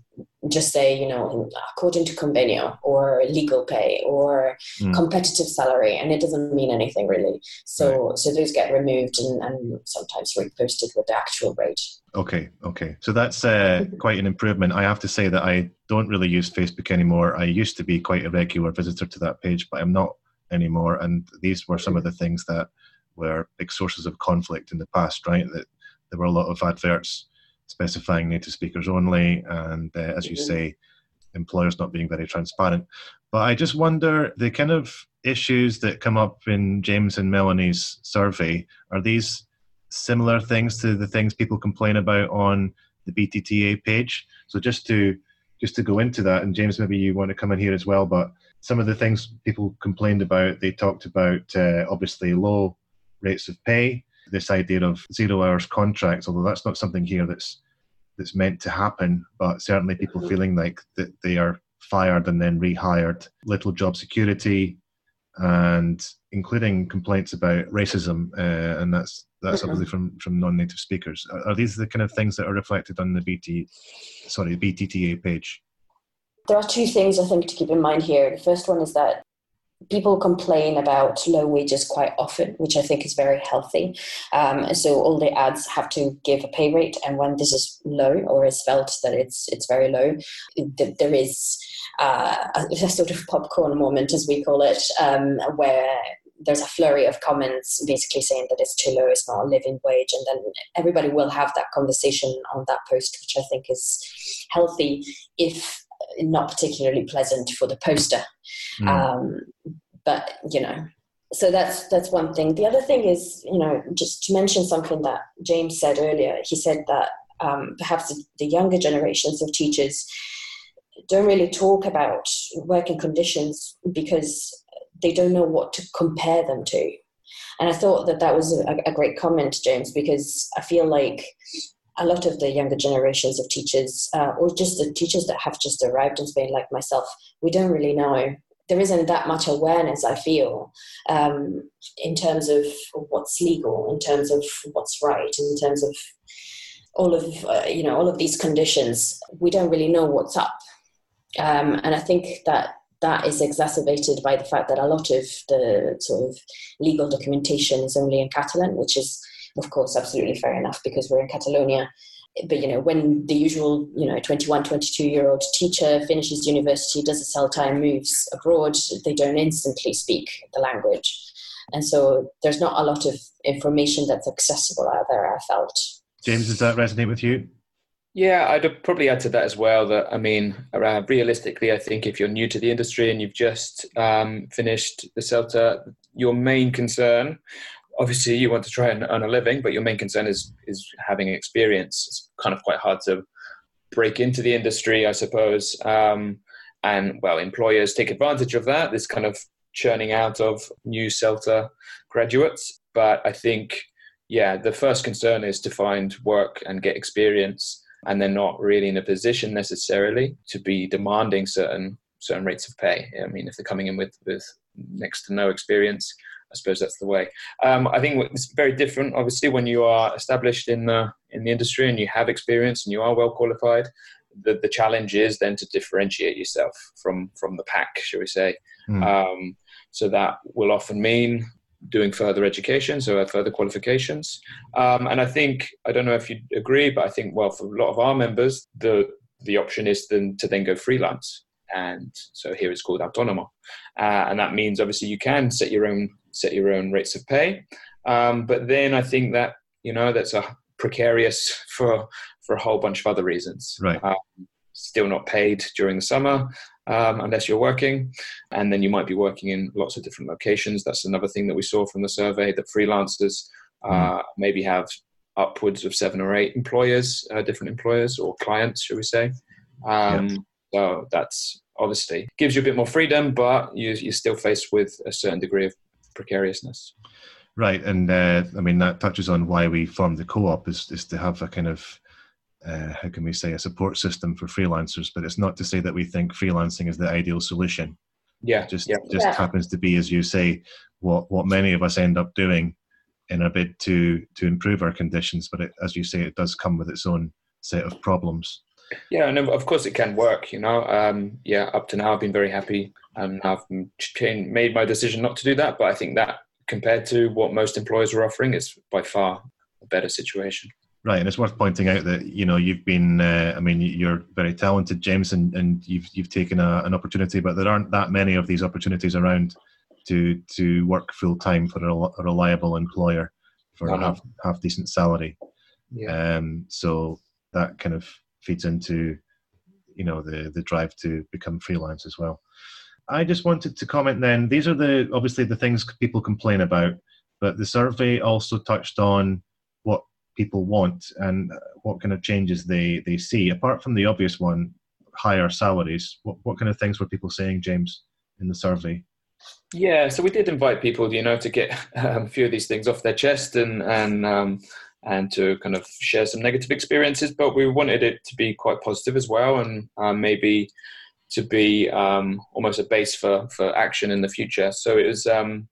just say you know according to convenio or legal pay or mm. competitive salary and it doesn't mean anything really. So right. so those get removed and, and sometimes reposted with the actual rate. Okay okay. So that's uh, quite an improvement. I have to say that i don't really use facebook anymore. I used to be quite a regular visitor to that page but i'm not anymore. And these were some of the things that were big sources of conflict in the past, right? That there were a lot of adverts specifying native speakers only, and uh, as you mm-hmm. say, employers not being very transparent. But I just wonder the kind of issues that come up in James and Melanie's survey are these similar things to the things people complain about on the BTTA page? So just to just to go into that, and James, maybe you want to come in here as well, but some of the things people complained about, they talked about uh, obviously low rates of pay, this idea of zero hours contracts, although that's not something here that's that's meant to happen, but certainly people mm-hmm. feeling like that they are fired and then rehired, little job security, and including complaints about racism, uh, and that's that's mm-hmm. obviously from from non-native speakers. Are, are, these the kind of things that are reflected on the BT, sorry, BTTA page? There are two things I think to keep in mind here. The first one is that people complain about low wages quite often, which I think is very healthy. Um, so all the ads have to give a pay rate, and when this is low or is felt that it's it's very low, there is uh, a, sort of popcorn moment, as we call it, um, where there's a flurry of comments basically saying that it's too low, it's not a living wage, and then everybody will have that conversation on that post, which I think is healthy if not particularly pleasant for the poster. Mm. Um, but you know, so that's that's one thing. The other thing is, you know, just to mention something that James said earlier. He said that um, perhaps the younger generations of teachers don't really talk about working conditions because they don't know what to compare them to. And I thought that that was a, a great comment, James, because I feel like a lot of the younger generations of teachers, uh, or just the teachers that have just arrived in Spain, like myself, we don't really know. There isn't that much awareness, I feel, um, in terms of what's legal, in terms of what's right, in terms of all of uh, you know all of these conditions. We don't really know what's up, um, and I think that that is exacerbated by the fact that a lot of the sort of legal documentation is only in Catalan, which is of course, absolutely fair enough because we're in Catalonia. But you know, when the usual, you know, 21, 22 year old teacher finishes university, does a CELTA, moves abroad, they don't instantly speak the language. And so there's not a lot of information that's accessible out there, I felt. James, does that resonate with you? Yeah, I'd probably add to that as well. That I mean, uh, realistically, I think if you're new to the industry and you've just um, finished the CELTA, your main concern obviously you want to try and earn a living, but your main concern is is having experience. It's kind of quite hard to break into the industry, I suppose. Um, and well, employers take advantage of that. This kind of churning out of new CELTA graduates. But I think, yeah, the first concern is to find work and get experience. and they're not really in a position necessarily to be demanding certain certain rates of pay. I mean, if they're coming in with with next to no experience, suppose that's the way. Um, I think it's very different, obviously, when you are established in the in the industry and you have experience and you are well qualified. The, the challenge is then to differentiate yourself from from the pack, shall we say? Mm. Um, so that will often mean doing further education, so further qualifications. Um, and I think I don't know if you agree, but I think well for a lot of our members, the the option is then to then go freelance, and so here it's called autonomo, uh, and that means obviously you can set your own set your own rates of pay, um, but then I think that you know that's a precarious for for a whole bunch of other reasons. Right. Um, still not paid during the summer um, unless you're working. And then you might be working in lots of different locations. That's another thing that we saw from the survey that freelancers uh, mm. maybe have upwards of seven or eight employers, uh, different employers or clients, should we say. Um, yep. So that's obviously gives you a bit more freedom, but you, you're still faced with a certain degree of precariousness. Right, and uh, I mean that touches on why we formed the co-op is is to have a kind of uh, how can we say a support system for freelancers but it's not to say that we think freelancing is the ideal solution yeah just yeah. just yeah. happens to be as you say what what many of us end up doing in a bid to to improve our conditions but it, as you say it does come with its own set of problems yeah and of course it can work you know um, yeah up to now i've been very happy and i've changed, made my decision not to do that but i think that compared to what most employers are offering is by far a better situation Right, and it's worth pointing out that you know you've been. Uh, I mean, you're very talented, James, and, and you've you've taken a, an opportunity, but there aren't that many of these opportunities around to to work full time for a, a, reliable employer for a half half decent salary. Yeah. Um, so that kind of feeds into you know the the drive to become freelance as well. I just wanted to comment then. These are the obviously the things people complain about, but the survey also touched on what people want and what kind of changes they they see apart from the obvious one higher salaries what, what kind of things were people saying james in the survey yeah so we did invite people you know to get um, a few of these things off their chest and and um, and to kind of share some negative experiences but we wanted it to be quite positive as well and um, maybe to be um, almost a base for for action in the future so it was um,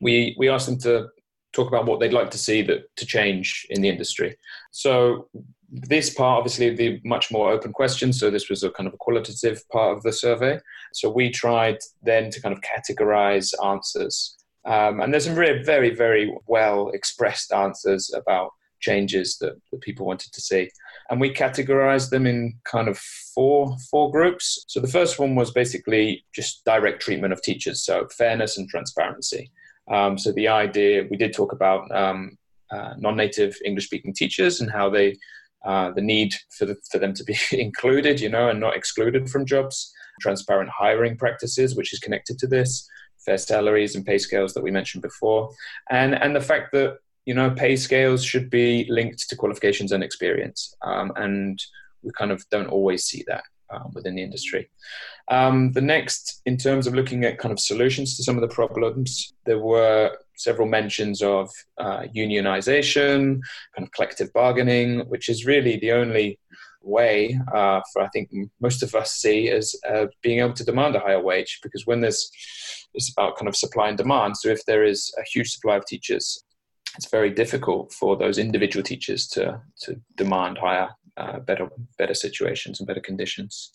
we we asked them to talk about what they'd like to see that to change in the industry. So this part, obviously, the much more open questions. So this was a kind of a qualitative part of the survey. So we tried then to kind of categorize answers. Um, and there's some very, very, very well expressed answers about changes that, that people wanted to see. And we categorized them in kind of four four groups. So the first one was basically just direct treatment of teachers, so fairness and transparency. Um, so the idea we did talk about um, uh, non-native English-speaking teachers and how they uh, the need for the, for them to be included, you know, and not excluded from jobs. Transparent hiring practices, which is connected to this, fair salaries and pay scales that we mentioned before, and and the fact that you know pay scales should be linked to qualifications and experience, um, and we kind of don't always see that um, within the industry. Um, the next, in terms of looking at kind of solutions to some of the problems, there were several mentions of uh, unionization, kind of collective bargaining, which is really the only way uh, for I think most of us see as uh, being able to demand a higher wage because when there's it's about kind of supply and demand. So if there is a huge supply of teachers, it's very difficult for those individual teachers to to demand higher uh, better better situations and better conditions.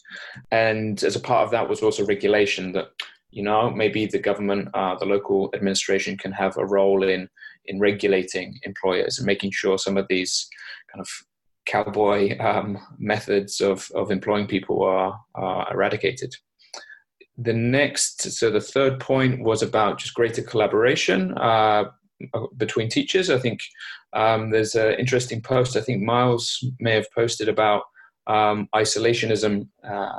And as a part of that was also regulation that you know maybe the government, uh, the local administration can have a role in in regulating employers and making sure some of these kind of cowboy um, methods of, of employing people are, are eradicated. The next, so the third point was about just greater collaboration uh, between teachers. I think um, there's an interesting post. I think Miles may have posted about um, isolationism uh,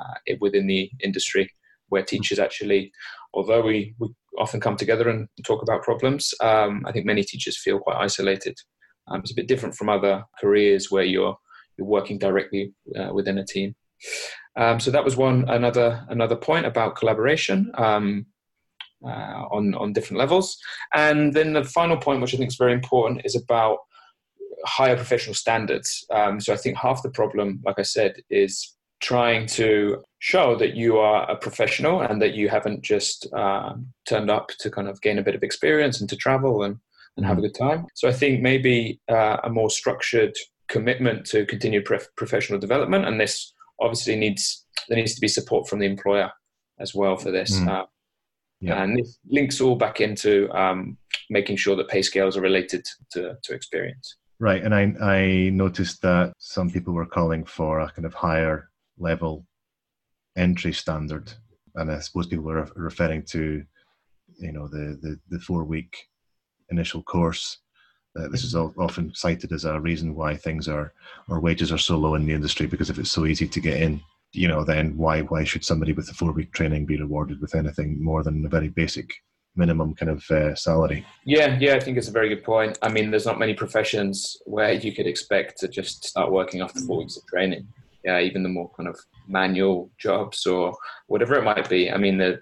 within the industry, where teachers actually, although we, we often come together and talk about problems, um, I think many teachers feel quite isolated. Um, it's a bit different from other careers where you're you're working directly uh, within a team. Um, so that was one another another point about collaboration. Um, uh, on on different levels. And then the final point, which I think is very important, is about higher professional standards. Um, so I think half the problem, like I said, is trying to show that you are a professional and that you haven't just uh, turned up to kind of gain a bit of experience and to travel and, and have a good time. So I think maybe uh, a more structured commitment to continued prof- professional development, and this obviously needs there needs to be support from the employer as well for this. Mm. Uh, yeah. And this links all back into um, making sure that pay scales are related to, to experience. Right, and I I noticed that some people were calling for a kind of higher level entry standard, and I suppose people were referring to, you know, the the, the four week initial course. Uh, this is often cited as a reason why things are or wages are so low in the industry because if it's so easy to get in, you know, then why why should somebody with a four week training be rewarded with anything more than a very basic minimum kind of uh, salary. Yeah, yeah, I think it's a very good point. I mean, there's not many professions where you could expect to just start working after four weeks of training. Yeah, even the more kind of manual jobs or whatever it might be. I mean, the,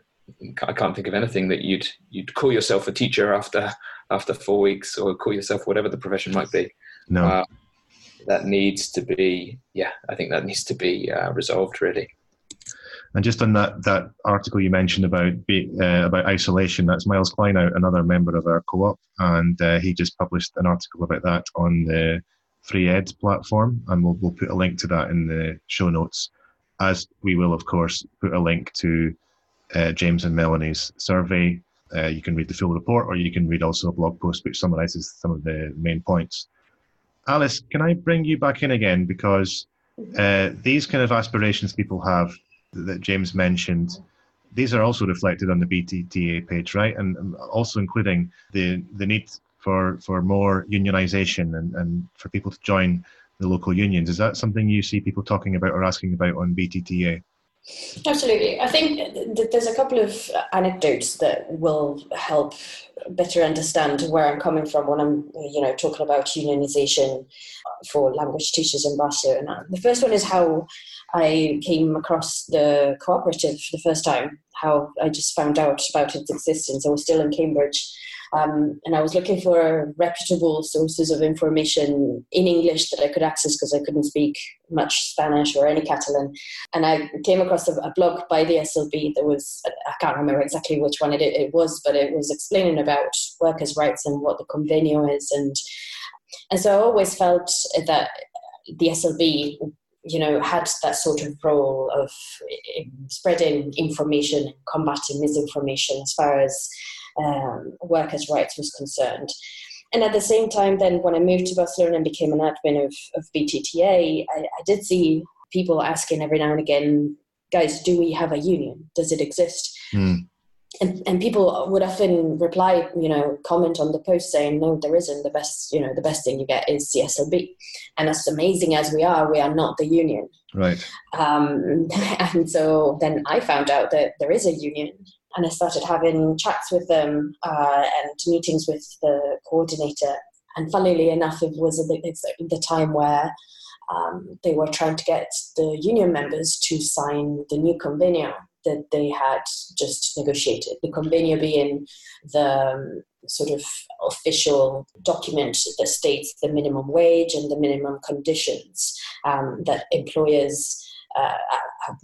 I can't think of anything that you'd you'd call yourself a teacher after after four weeks, or call yourself whatever the profession might be. No, uh, that needs to be. Yeah, I think that needs to be uh, resolved really. And just on that that article you mentioned about uh, about isolation, that's Miles Kleinout, another member of our co-op, and uh, he just published an article about that on the Free Ed platform, and we'll we'll put a link to that in the show notes, as we will of course put a link to uh, James and Melanie's survey. Uh, you can read the full report, or you can read also a blog post which summarizes some of the main points. Alice, can I bring you back in again because uh, these kind of aspirations people have that James mentioned, these are also reflected on the BTTA page, right? And also including the the need for for more unionization and, and for people to join the local unions. Is that something you see people talking about or asking about on BTTA? Absolutely. I think th- there's a couple of anecdotes that will help better understand where I'm coming from when I'm, you know, talking about unionization for language teachers in Barcelona. Uh, the first one is how I came across the cooperative for the first time, how I just found out about its existence. I was still in Cambridge um, and I was looking for reputable sources of information in English that I could access because I couldn't speak much Spanish or any Catalan. And I came across a, a blog by the SLB that was, I can't remember exactly which one it, it was, but it was explaining about workers' rights and what the convenio is. And, and so I always felt that the SLB you know, had that sort of role of spreading information, combating misinformation as far as um, workers' rights was concerned. And at the same time, then when I moved to Barcelona and became an admin of, of BTTA, I, I did see people asking every now and again, guys, do we have a union? Does it exist? Mm. And, and people would often reply, you know, comment on the post saying, no, there isn't. The best, you know, the best thing you get is CSLB. And as amazing as we are, we are not the union. Right. Um, and so then I found out that there is a union and I started having chats with them uh, and meetings with the coordinator. And funnily enough, it was the, the time where um, they were trying to get the union members to sign the new convenio that they had just negotiated. The convenio being the um, sort of official document that states the minimum wage and the minimum conditions um, that employers uh, have,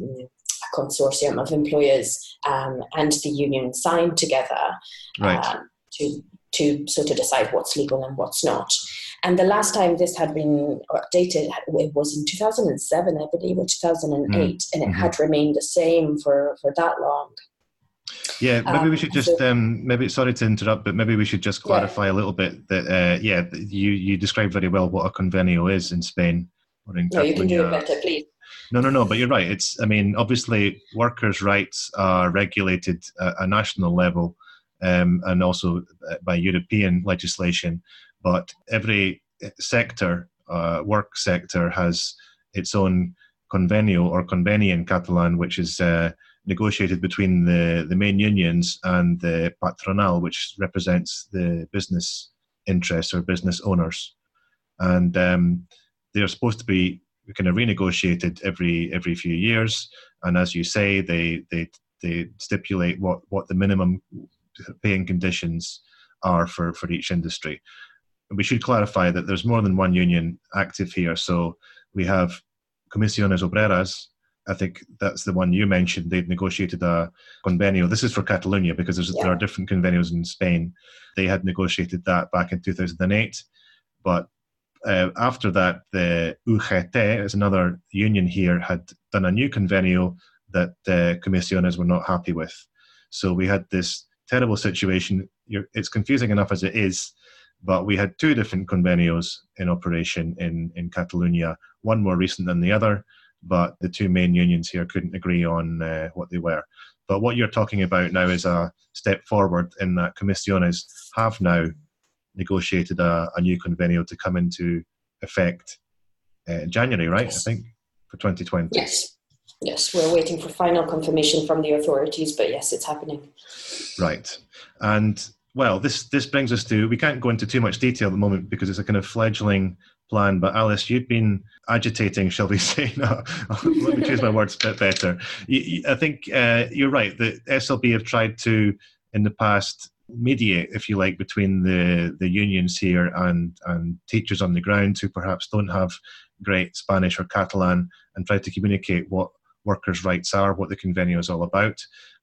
consortium of employers um, and the union signed together right. um, to to sort of decide what's legal and what's not. And the last time this had been updated, it was in 2007, I believe, or 2008, mm. and it mm-hmm. had remained the same for, for that long. Yeah, maybe um, we should just so, um, maybe sorry to interrupt, but maybe we should just clarify yeah. a little bit that uh, yeah, you you described very well what a convenio is in Spain or in No, you can do it better, please. No, no, no. But you're right. It's. I mean, obviously, workers' rights are regulated at a national level, um, and also uh, by European legislation. But every sector, uh, work sector, has its own convenio or conveni in Catalan, which is uh, negotiated between the, the main unions and the patronal, which represents the business interests or business owners. And um, they're supposed to be kind of renegotiated every every few years. And as you say, they they they stipulate what what the minimum paying conditions are for for each industry. We should clarify that there's more than one union active here. So we have Comisiones Obreras. I think that's the one you mentioned. They've negotiated a convenio. This is for Catalonia because yeah. there are different convenios in Spain. They had negotiated that back in 2008. But uh, after that, the UGT, is another union here, had done a new convenio that uh, Comisiones were not happy with. So we had this terrible situation. You're, it's confusing enough as it is, but we had two different convenios in operation in, in Catalonia, one more recent than the other, but the two main unions here couldn't agree on uh, what they were. But what you're talking about now is a step forward in that Comisiones have now negotiated a, a new convenio to come into effect uh, in January, right? Yes. I think for 2020. Yes. Yes, we're waiting for final confirmation from the authorities, but yes, it's happening. Right. And well, this this brings us to we can't go into too much detail at the moment because it's a kind of fledgling plan. But Alice, you've been agitating, shall we say? Let me choose my words a bit better. I think uh, you're right. The SLB have tried to, in the past, mediate, if you like, between the the unions here and and teachers on the ground who perhaps don't have great Spanish or Catalan, and try to communicate what workers' rights are, what the convenio is all about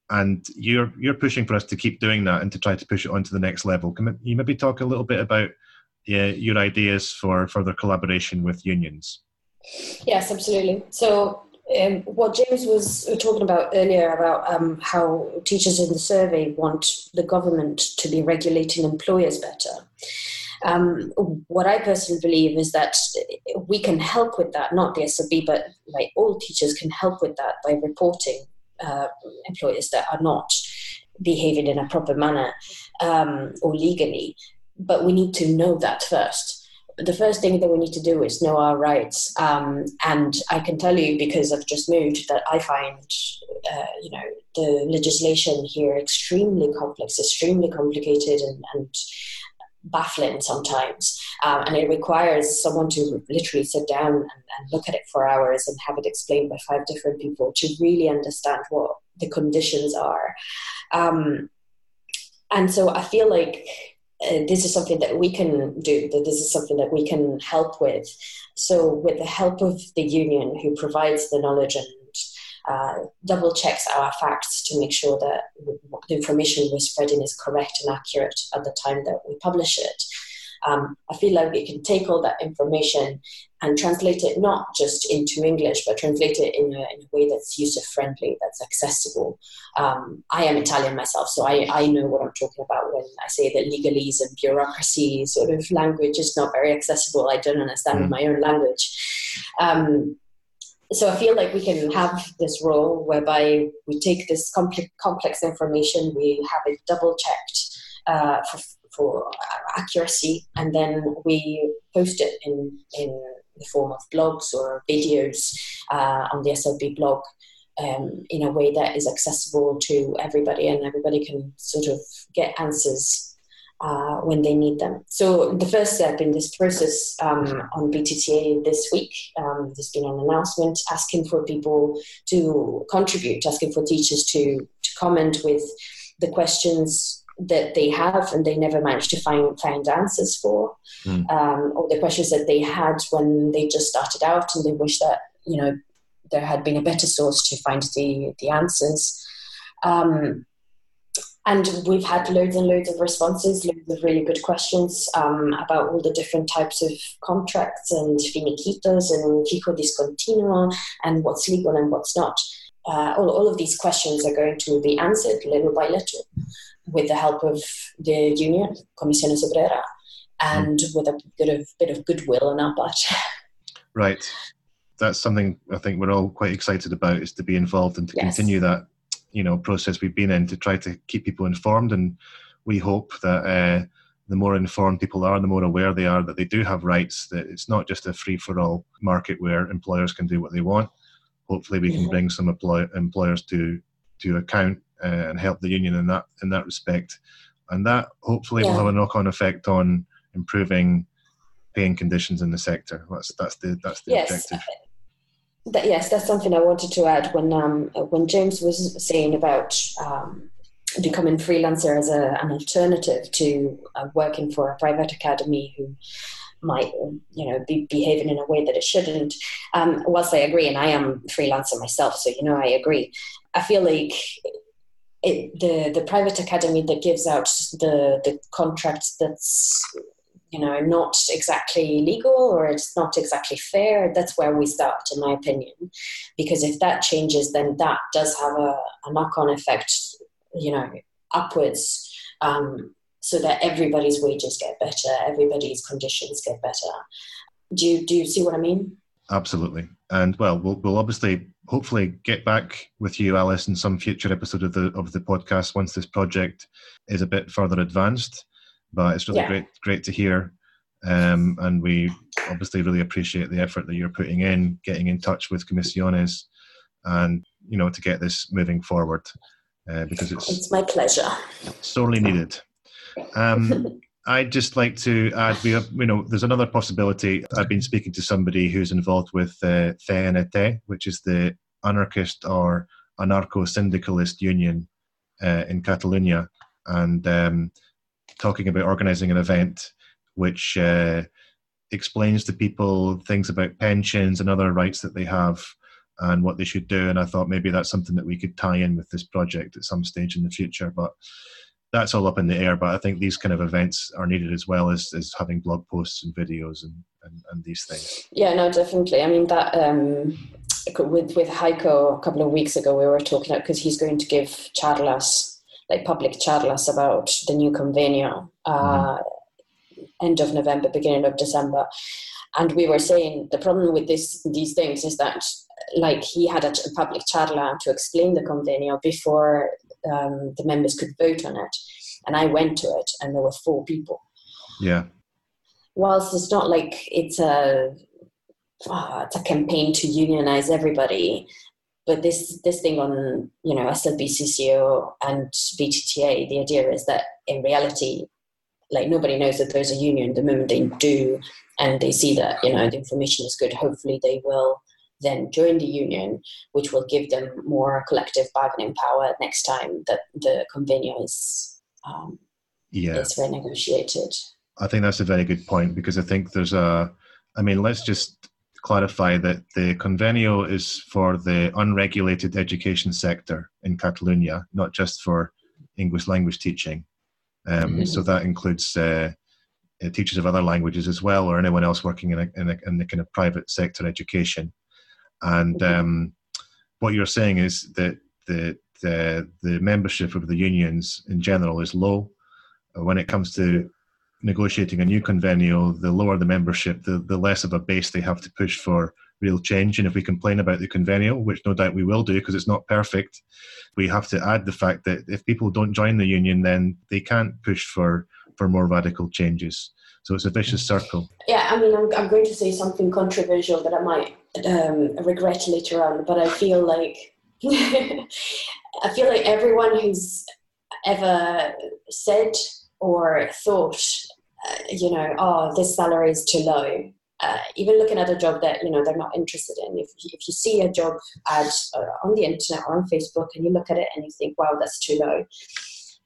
and you're you're pushing for us to keep doing that and to try to push it on to the next level. Can you maybe talk a little bit about uh, your ideas for further collaboration with unions? Yes, absolutely. So. Um, what James was talking about earlier about um, how teachers in the survey want the government to be regulating employers better. Um, what I personally believe is that we can help with that, not the SLB, but like all teachers can help with that by reporting uh, employers that are not behaving in a proper manner um, or legally. But we need to know that first. The first thing that we need to do is know our rights. Um, and I can tell you, because I've just moved, that I find, uh, you know, the legislation here extremely complex, extremely complicated, and, and baffling sometimes. Um, and it requires someone to literally sit down and, and, look at it for hours and have it explained by five different people to really understand what the conditions are. Um, and so I feel like uh, this is something that we can do, that this is something that we can help with. So, with the help of the union who provides the knowledge and uh, double checks our facts to make sure that the information we're spreading is correct and accurate at the time that we publish it. Um, I feel like we can take all that information and translate it not just into English, but translate it in a, in a way that's user friendly, that's accessible. Um, I am Italian myself, so I, I know what I'm talking about when I say that legalese and bureaucracy sort of language is not very accessible. I don't understand mm. my own language. Um, so I feel like we can have this role whereby we take this complex, complex information, we have it double checked uh, for, for accuracy, and then we post it in, in the form of blogs or videos uh, on the SLB blog um, in a way that is accessible to everybody, and everybody can sort of get answers uh, when they need them. So the first step in this process um, on BTTA this week, um, there's been an announcement asking for people to contribute, asking for teachers to, to comment with the questions that they have and they never managed to find find answers for, mm. um, or the questions that they had when they just started out and they wish that you know there had been a better source to find the the answers. Um, and we've had loads and loads of responses, loads of really good questions um, about all the different types of contracts and finiquitos and fijo discontinuo and what's legal and what's not. Uh, all, all of these questions are going to be answered little by little with the help of the union, Comisiones Obrera, and with a bit of, bit of goodwill on our part. Right. That's something I think we're all quite excited about is to be involved and to yes. continue that you know process we've been in to try to keep people informed and we hope that uh, the more informed people are the more aware they are that they do have rights that it's not just a free for all market where employers can do what they want hopefully we can mm-hmm. bring some employ- employers to to account uh, and help the union in that in that respect and that hopefully yeah. will have a knock-on effect on improving paying conditions in the sector that's that's the that's the yes. objective that, yes, that's something I wanted to add when um, when James was saying about um, becoming freelancer as a, an alternative to uh, working for a private academy who might you know be behaving in a way that it shouldn't. Um, whilst i agree and i am freelancer myself so you know i agree. I feel like it, the the private academy that gives out the the contract that's you know not exactly legal or it's not exactly fair that's where we start in my opinion. Because if that changes then that does have a, a knock-on effect you know upwards um, so that everybody's wages get better everybody's conditions get better. Do you do you see what i mean? Absolutely. And well we'll, we'll obviously hopefully get back with you alice in some future episode of the of the podcast once this project is a bit further advanced but it's really yeah. great great to hear um, and we obviously really appreciate the effort that you're putting in getting in touch with Comisiones and you know to get this moving forward uh, because it's it's my pleasure sorely needed um, I'd just like to add, we have, you know, there's another possibility. I've been speaking to somebody who's involved with uh, CNT, which is the anarchist or anarcho-syndicalist union uh, in Catalonia, and um, talking about organising an event which uh, explains to people things about pensions and other rights that they have and what they should do. And I thought maybe that's something that we could tie in with this project at some stage in the future. But that's all up in the air. But I think these kind of events are needed as well as, as having blog posts and videos and, and, and these things. Yeah, no, definitely. I mean, that um, with, with Heiko a couple of weeks ago, we were talking about because he's going to give charlas, like public charlas about the new convenio. Uh, mm-hmm end of November, beginning of December. And we were saying the problem with this these things is that like he had a, public charla to explain the convenio before um, the members could vote on it. And I went to it and there were four people. Yeah. Whilst it's not like it's a oh, it's a campaign to unionize everybody, but this this thing on you know SLBCCO and BTTA, the idea is that in reality like nobody knows that there's a union the moment they do and they see that you know the information is good hopefully they will then join the union which will give them more collective bargaining power next time that the convenio is um, yeah. is renegotiated i think that's a very good point because i think there's a i mean let's just clarify that the convenio is for the unregulated education sector in catalonia not just for english language teaching um, mm-hmm. So that includes uh, uh, teachers of other languages as well, or anyone else working in, a, in, a, in the kind of private sector education. And mm-hmm. um, what you're saying is that the, the, the membership of the unions in general is low. Uh, when it comes to negotiating a new convenio, the lower the membership, the, the less of a base they have to push for real change. And if we complain about the convenio, which no doubt we will do because it's not perfect, we have to add the fact that if people don't join the union, then they can't push for, for more radical changes. So it's a vicious circle. Yeah, I mean, I'm, I'm going to say something controversial that I might um, regret later on, but I feel like I feel like everyone who's ever said or thought, uh, you know, oh, this salary is too low, uh, even looking at a job that you know they're not interested in. If, if you see a job ad uh, on the internet or on facebook and you look at it and you think wow that's too low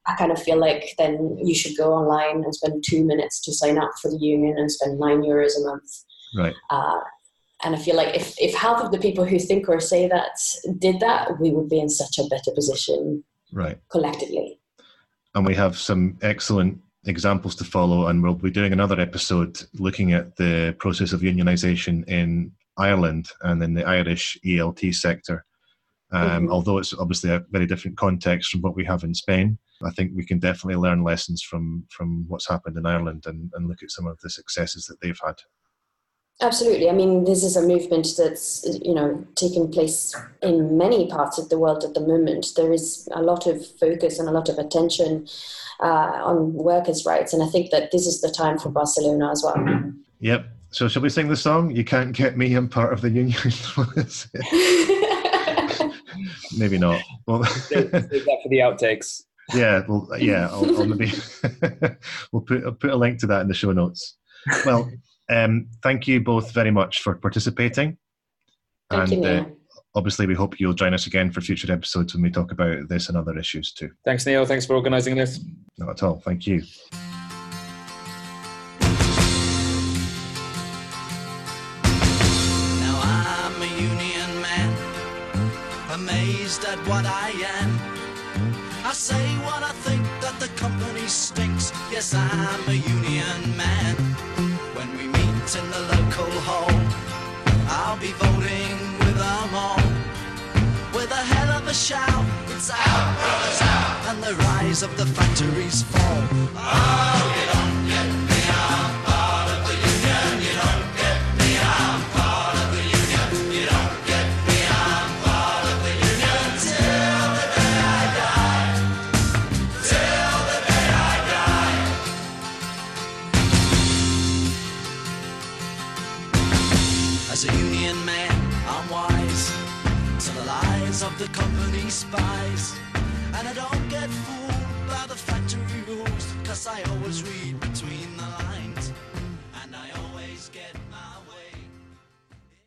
i kind of feel like then you should go online and spend two minutes to sign up for the union and spend nine euros a month. Right. Uh, and i feel like if, if half of the people who think or say that did that we would be in such a better position right. collectively. And we have some excellent examples to follow, and we'll be doing another episode looking at the process of unionisation in Ireland and in the Irish ELT sector. Um, mm-hmm. Although it's obviously a very different context from what we have in Spain, I think we can definitely learn lessons from from what's happened in Ireland and, and look at some of the successes that they've had. Absolutely. I mean, this is a movement that's you know taking place in many parts of the world at the moment. There is a lot of focus and a lot of attention uh, on workers' rights, and I think that this is the time for Barcelona as well. Yep. So, shall we sing the song? You can't get me. I'm part of the union. maybe not. Well, save, save that for the outtakes. Yeah. Well, yeah. I'll, I'll maybe we'll put I'll put a link to that in the show notes. Well. Um, thank you both very much for participating. Thank and, you, uh, obviously, we hope you'll join us again for future episodes when we talk about this and other issues too. Thanks, Neil. Thanks for organising this. Not at all. Thank you. Now I'm a union man, amazed at what I am. I say what I think that the company stinks. Yes, I'm a union man. When in the local hall, I'll be voting with them all. With a hell of a shout, it's out, brothers out, and the rise of the factories fall. Oh, you guess I always read between